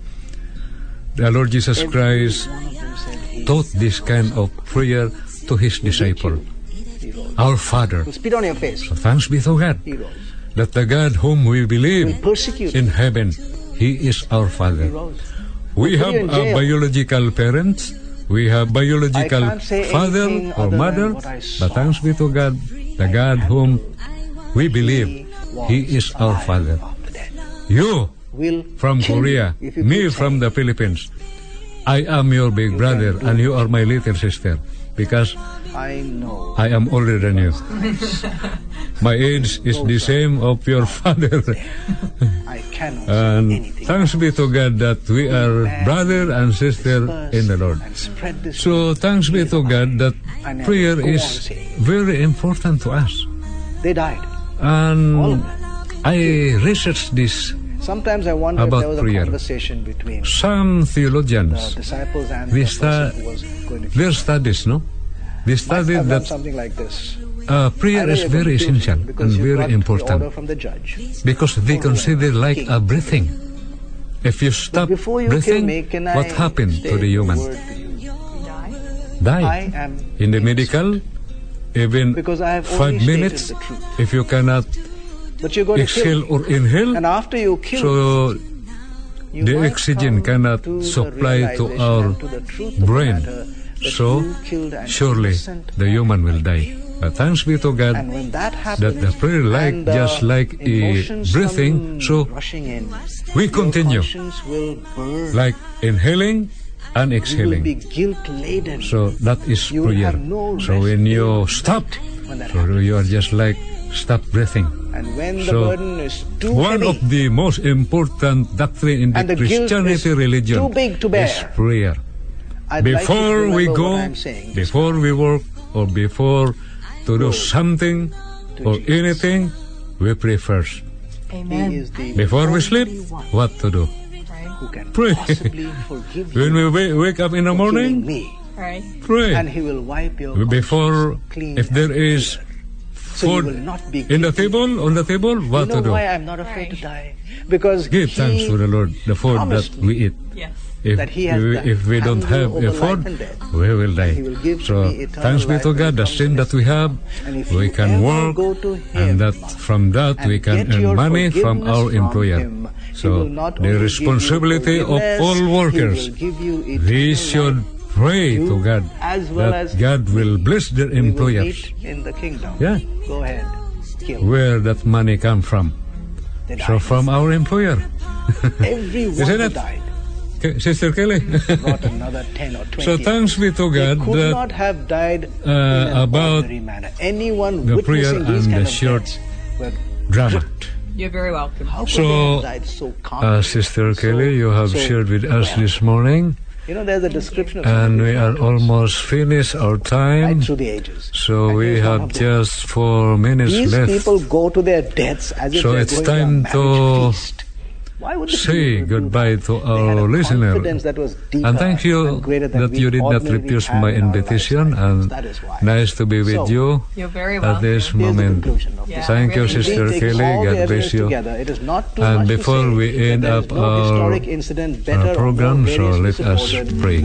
[SPEAKER 3] The Lord Jesus
[SPEAKER 4] Every
[SPEAKER 3] Christ
[SPEAKER 4] one of them said, "He
[SPEAKER 3] taught this kind of prayer to his disciple,
[SPEAKER 4] He rose.
[SPEAKER 3] our Father.
[SPEAKER 4] Will spit on your face.
[SPEAKER 3] So thanks be to God
[SPEAKER 4] He rose.
[SPEAKER 3] That the God whom we believe in heaven, He is our
[SPEAKER 4] He
[SPEAKER 3] Father. We have a biological parents. We have biological father or
[SPEAKER 4] other
[SPEAKER 3] mother. But thanks be to God, the God whom we believe, He is our Father. You from Korea, me from the Philippines. I am your big brother and you are my little sister because
[SPEAKER 4] I know.
[SPEAKER 3] I am older than you. My age is the same of your <laughs> father.
[SPEAKER 4] I cannot
[SPEAKER 3] And
[SPEAKER 4] say anything.
[SPEAKER 3] thanks be to God that we are brother and sister in the Lord.
[SPEAKER 4] And.
[SPEAKER 3] So thanks be to God that prayer is very important to us.
[SPEAKER 4] They died.
[SPEAKER 3] And
[SPEAKER 4] All of them.
[SPEAKER 3] I researched this.
[SPEAKER 4] Sometimes I wonder if
[SPEAKER 3] About
[SPEAKER 4] there was
[SPEAKER 3] prayer.
[SPEAKER 4] a conversation between
[SPEAKER 3] Some
[SPEAKER 4] the
[SPEAKER 3] theologians,
[SPEAKER 4] disciples and the who was going to
[SPEAKER 3] their studies, no? They
[SPEAKER 4] Might
[SPEAKER 3] studied that
[SPEAKER 4] something like this.
[SPEAKER 3] uh, prayer is very
[SPEAKER 4] going to kill
[SPEAKER 3] essential and very important
[SPEAKER 4] from the judge.
[SPEAKER 3] because they consider like a breathing. If you stop
[SPEAKER 4] you
[SPEAKER 3] breathing, what happened to the human?
[SPEAKER 4] to?
[SPEAKER 3] Die. In the medical, even
[SPEAKER 4] Because I have
[SPEAKER 3] five minutes,
[SPEAKER 4] stated the truth.
[SPEAKER 3] if you cannot
[SPEAKER 4] But you're going to
[SPEAKER 3] exhale
[SPEAKER 4] kill.
[SPEAKER 3] or inhale,
[SPEAKER 4] And after you kill,
[SPEAKER 3] so the oxygen cannot supply to our
[SPEAKER 4] to the truth of the
[SPEAKER 3] brain.
[SPEAKER 4] Matter that
[SPEAKER 3] So
[SPEAKER 4] you killed an
[SPEAKER 3] surely
[SPEAKER 4] innocent
[SPEAKER 3] the
[SPEAKER 4] man.
[SPEAKER 3] human will die. But thanks be to God
[SPEAKER 4] And when that happens,
[SPEAKER 3] that the prayer like
[SPEAKER 4] and the
[SPEAKER 3] just like a
[SPEAKER 4] emotions
[SPEAKER 3] breathing,
[SPEAKER 4] come
[SPEAKER 3] so
[SPEAKER 4] rushing in,
[SPEAKER 3] we
[SPEAKER 4] your
[SPEAKER 3] continue
[SPEAKER 4] conscience will burn.
[SPEAKER 3] like inhaling and
[SPEAKER 4] you will
[SPEAKER 3] exhaling.
[SPEAKER 4] be guilt laden.
[SPEAKER 3] So that is
[SPEAKER 4] You will
[SPEAKER 3] prayer.
[SPEAKER 4] have no
[SPEAKER 3] So
[SPEAKER 4] rest
[SPEAKER 3] when you
[SPEAKER 4] in
[SPEAKER 3] stop,
[SPEAKER 4] when that
[SPEAKER 3] so
[SPEAKER 4] happens.
[SPEAKER 3] you are just like stop breathing.
[SPEAKER 4] And when the
[SPEAKER 3] So,
[SPEAKER 4] burden is too
[SPEAKER 3] One
[SPEAKER 4] heavy,
[SPEAKER 3] of the most important doctrine in the,
[SPEAKER 4] And the guilt
[SPEAKER 3] Christianity
[SPEAKER 4] is
[SPEAKER 3] religion
[SPEAKER 4] too big to bear.
[SPEAKER 3] is prayer.
[SPEAKER 4] I'd like
[SPEAKER 3] Before we go,
[SPEAKER 4] what I'm saying.
[SPEAKER 3] before we work, or before to do something
[SPEAKER 4] to
[SPEAKER 3] or
[SPEAKER 4] Jesus.
[SPEAKER 3] anything, we pray first.
[SPEAKER 8] Amen.
[SPEAKER 3] Before we sleep,
[SPEAKER 4] one
[SPEAKER 3] what to do?
[SPEAKER 4] who can
[SPEAKER 3] Pray.
[SPEAKER 4] possibly <laughs> forgive
[SPEAKER 3] When we wake up in the morning,
[SPEAKER 4] me.
[SPEAKER 8] Pray.
[SPEAKER 3] Pray.
[SPEAKER 4] And He will wipe your
[SPEAKER 3] Before,
[SPEAKER 4] clean.
[SPEAKER 3] if there is
[SPEAKER 4] and
[SPEAKER 3] is
[SPEAKER 4] So
[SPEAKER 3] food
[SPEAKER 4] not be
[SPEAKER 3] in the table, on the table, what
[SPEAKER 4] you know
[SPEAKER 3] to do?
[SPEAKER 4] why I'm not afraid to die? Because
[SPEAKER 3] Give
[SPEAKER 4] he
[SPEAKER 3] thanks to the Lord, the food that we eat.
[SPEAKER 8] Yes.
[SPEAKER 3] If
[SPEAKER 4] that He has
[SPEAKER 3] we, if we don't have a food, we will die.
[SPEAKER 4] Will
[SPEAKER 3] So thanks be to God, the sin that we have, we can work,
[SPEAKER 4] go to Him
[SPEAKER 3] and that from that we can earn money from our
[SPEAKER 4] from
[SPEAKER 3] employer.
[SPEAKER 4] Him,
[SPEAKER 3] So the
[SPEAKER 4] only give you
[SPEAKER 3] responsibility of all workers,
[SPEAKER 4] will give you
[SPEAKER 3] we should pray to God
[SPEAKER 4] as well
[SPEAKER 3] that
[SPEAKER 4] as
[SPEAKER 3] God will bless their employers.
[SPEAKER 4] in the kingdom.
[SPEAKER 3] Yeah.
[SPEAKER 4] Go ahead. Kill.
[SPEAKER 3] Where that money come from? So from our employer. <laughs>
[SPEAKER 4] Everyone
[SPEAKER 3] Isn't it?
[SPEAKER 4] died
[SPEAKER 3] Sister Kelly.
[SPEAKER 4] brought another <laughs> 10 or 20.
[SPEAKER 3] so thanks be to
[SPEAKER 4] They
[SPEAKER 3] God
[SPEAKER 4] could
[SPEAKER 3] that
[SPEAKER 4] not have died
[SPEAKER 3] uh,
[SPEAKER 4] in an
[SPEAKER 3] about
[SPEAKER 4] ordinary manner. Anyone
[SPEAKER 3] the prayer
[SPEAKER 4] witnessing these
[SPEAKER 3] and
[SPEAKER 4] kind
[SPEAKER 3] the
[SPEAKER 4] of
[SPEAKER 3] short drama. <laughs>
[SPEAKER 8] You're very welcome.
[SPEAKER 4] How
[SPEAKER 3] So,
[SPEAKER 4] died so?
[SPEAKER 3] Uh, Sister
[SPEAKER 4] So-
[SPEAKER 3] Kelly, you have
[SPEAKER 4] so
[SPEAKER 3] shared with us
[SPEAKER 4] well?
[SPEAKER 3] this morning,
[SPEAKER 4] You know, there's a description of
[SPEAKER 3] and we are
[SPEAKER 4] was
[SPEAKER 3] almost finished our
[SPEAKER 4] right
[SPEAKER 3] time.
[SPEAKER 4] through the ages.
[SPEAKER 3] So
[SPEAKER 4] And
[SPEAKER 3] we have just four minutes
[SPEAKER 4] These
[SPEAKER 3] left.
[SPEAKER 4] people go to their deaths as if
[SPEAKER 3] So
[SPEAKER 4] they're
[SPEAKER 3] it's
[SPEAKER 4] going
[SPEAKER 3] time
[SPEAKER 4] to a marriage
[SPEAKER 3] to
[SPEAKER 4] feast.
[SPEAKER 3] say goodbye to our listener. And thank you that you did not refuse my invitation, and nice to be with
[SPEAKER 4] so,
[SPEAKER 3] you at this moment.
[SPEAKER 8] Yeah,
[SPEAKER 3] thank
[SPEAKER 8] really
[SPEAKER 4] you, Sister
[SPEAKER 3] Kelly. God bless you. And before we end up
[SPEAKER 4] no
[SPEAKER 3] our,
[SPEAKER 4] our
[SPEAKER 3] program, so let us pray.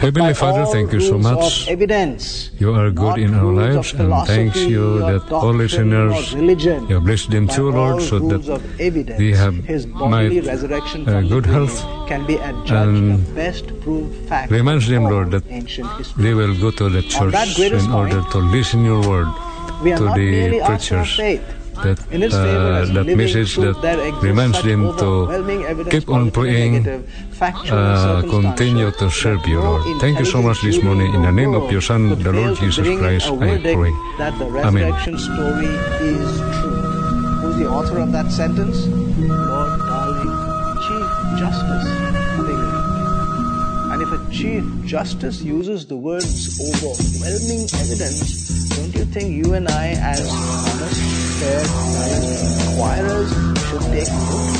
[SPEAKER 4] Than the resurrection of Christ.
[SPEAKER 3] Heavenly Father, thank you so much.
[SPEAKER 4] Evidence,
[SPEAKER 3] You are good in our lives, and thanks you that all listeners, you bless them too, Lord, so that we have
[SPEAKER 4] his bodily
[SPEAKER 3] might,
[SPEAKER 4] resurrection
[SPEAKER 3] uh, good health
[SPEAKER 4] can be adjudged
[SPEAKER 3] and
[SPEAKER 4] best proved fact
[SPEAKER 3] reminds them, Lord, that they will go to the church in order to listen your word to the
[SPEAKER 4] merely asked our
[SPEAKER 3] preachers. That,
[SPEAKER 4] In its favor
[SPEAKER 3] uh, that message that reminds them to keep on praying,
[SPEAKER 4] negative, factual and
[SPEAKER 3] uh, continue to serve you, Lord. Thank you so much this morning. In the name of your Son, the Lord Jesus Christ, I pray. Amen.
[SPEAKER 4] resurrection story is true. Who's the author of that sentence? Lord Darling, Chief Justice And if a Chief Justice uses the words overwhelming evidence, don't you think you and I, as honest, fair, balanced inquirers, should take note?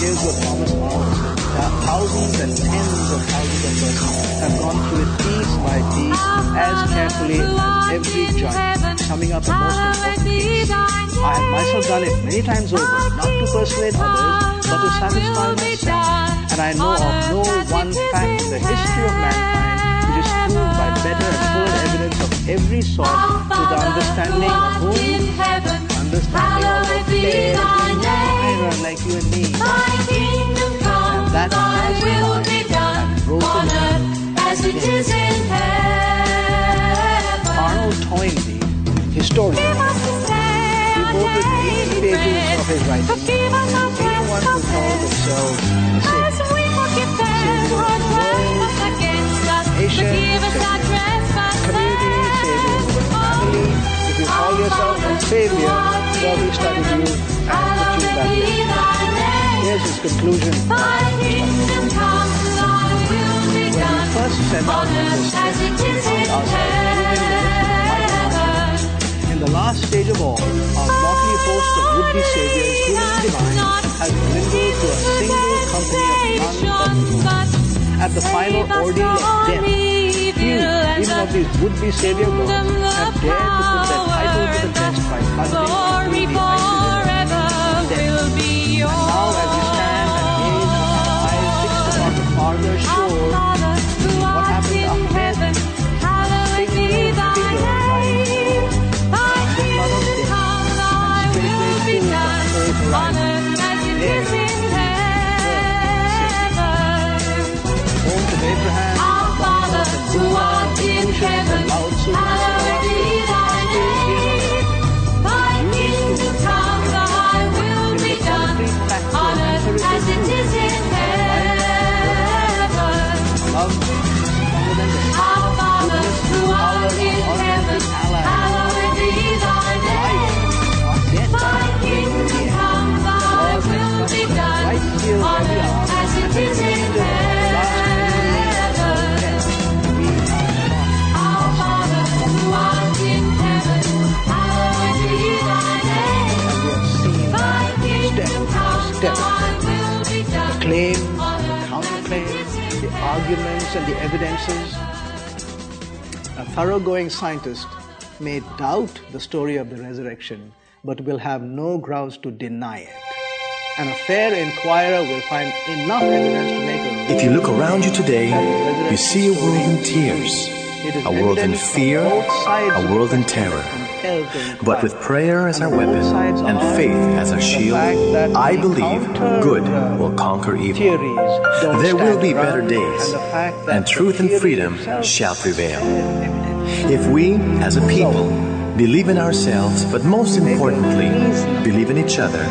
[SPEAKER 4] Here's what Thomas More said. Thou- Thousands and tens of thousands of persons have gone through it piece by piece, as carefully as every giant, summing up a most important case. I have myself done it many times over, not to persuade others, but to satisfy myself. And I know of no one fact in the history of mankind which is proved by better and fuller evidence of every sort the understanding of whom understanding of fair inquirer like you and me. And that has and broken
[SPEAKER 1] as it is in heaven.
[SPEAKER 4] Arnold Toynbee, historian, devoted 80 pages of his writing to anyone who called themselves a savior. Community, you call yourself a savior, God will study you and put you back there. Here's his conclusion. When we first set out we of mighty. In the last stage of all, our motley host of would-be saviors, human divine, has dwindled to a single company of people. At the final ordeal of death, few, even of these would-be savior gods, have dared to put their title to the test by plunging into the icy river of death. And now, as we stand and gaze eyes fixed upon the farther shore, what happened after death? Single figure rising flood of death, and straightway pools of cold horizon. There, home to Abraham, arguments and the evidences, a thoroughgoing scientist may doubt the story of the resurrection, but will have no grounds to deny it. And a fair inquirer will find enough evidence to make a
[SPEAKER 9] If you look around you today, you see a world in tears, a world in fear, a world in terror. But with prayer as our weapon and faith as our shield, I believe good will conquer evil. There will be better days, and truth and freedom shall prevail. If we, as a people, believe in ourselves, but most importantly, believe in each other,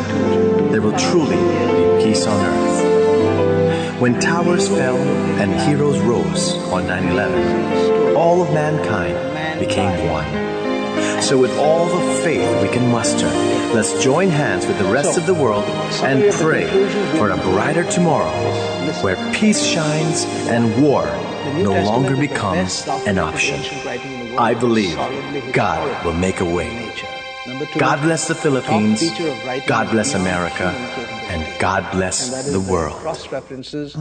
[SPEAKER 9] there will truly be peace on earth. When towers fell and heroes rose on 9 11, all of mankind became one. So, with all the faith we can muster, let's join hands with the rest of the world and pray for a brighter tomorrow where peace shines and war no longer becomes an option. I believe God will make a way. God bless the Philippines, God bless America, and God bless the world.
[SPEAKER 4] Cross references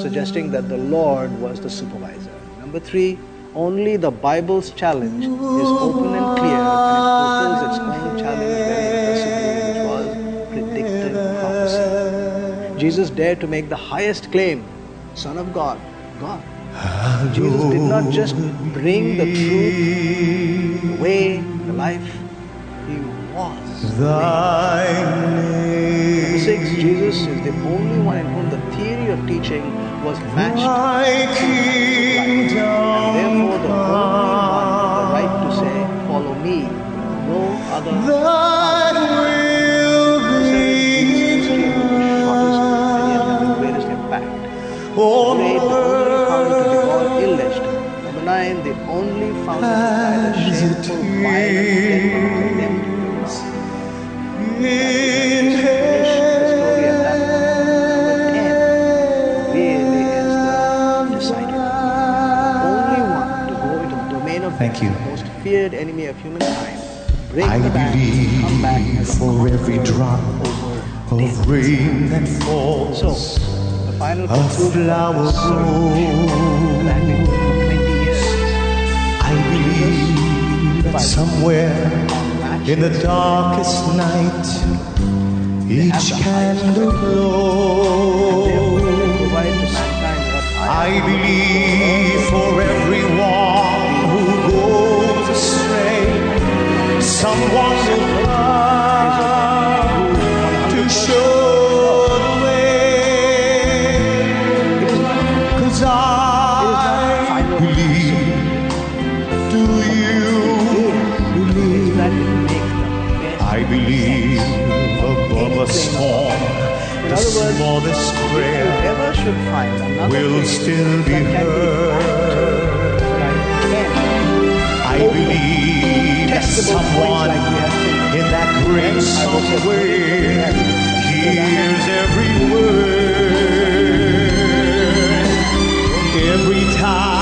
[SPEAKER 4] suggesting that the Lord was the supervisor. Number three, only the Bible's challenge is open and clear and it fulfills its own challenge very impressively, which was predictive prophecy. Jesus dared to make the highest claim Son of God, God. Jesus did not just bring the truth, the way, the life, He was. the way. Jesus is the only one in whom the theory of teaching was matched and therefore the only one with the right to say, follow me. No other path. greatest impact. The only found to be born illegitimate. Number nine, the only found to die the shameful, violent death of condemned
[SPEAKER 9] you.
[SPEAKER 4] the most feared enemy of humankind. Break
[SPEAKER 9] I
[SPEAKER 4] come back
[SPEAKER 9] believe for every drop of rain that falls.
[SPEAKER 4] so, the final
[SPEAKER 9] A flower
[SPEAKER 4] of the search that had been going for 20 years.
[SPEAKER 9] I believe that somewhere in the darkest night, each candle glows.
[SPEAKER 4] Provide to mankind what I
[SPEAKER 9] I believe for everyone someone will come to show the way. Cause I believe, do you believe? I believe above a storm, the smallest prayer
[SPEAKER 4] Whoever should find another
[SPEAKER 9] will still be heard. Someone in that great somewhere hears every word. Every time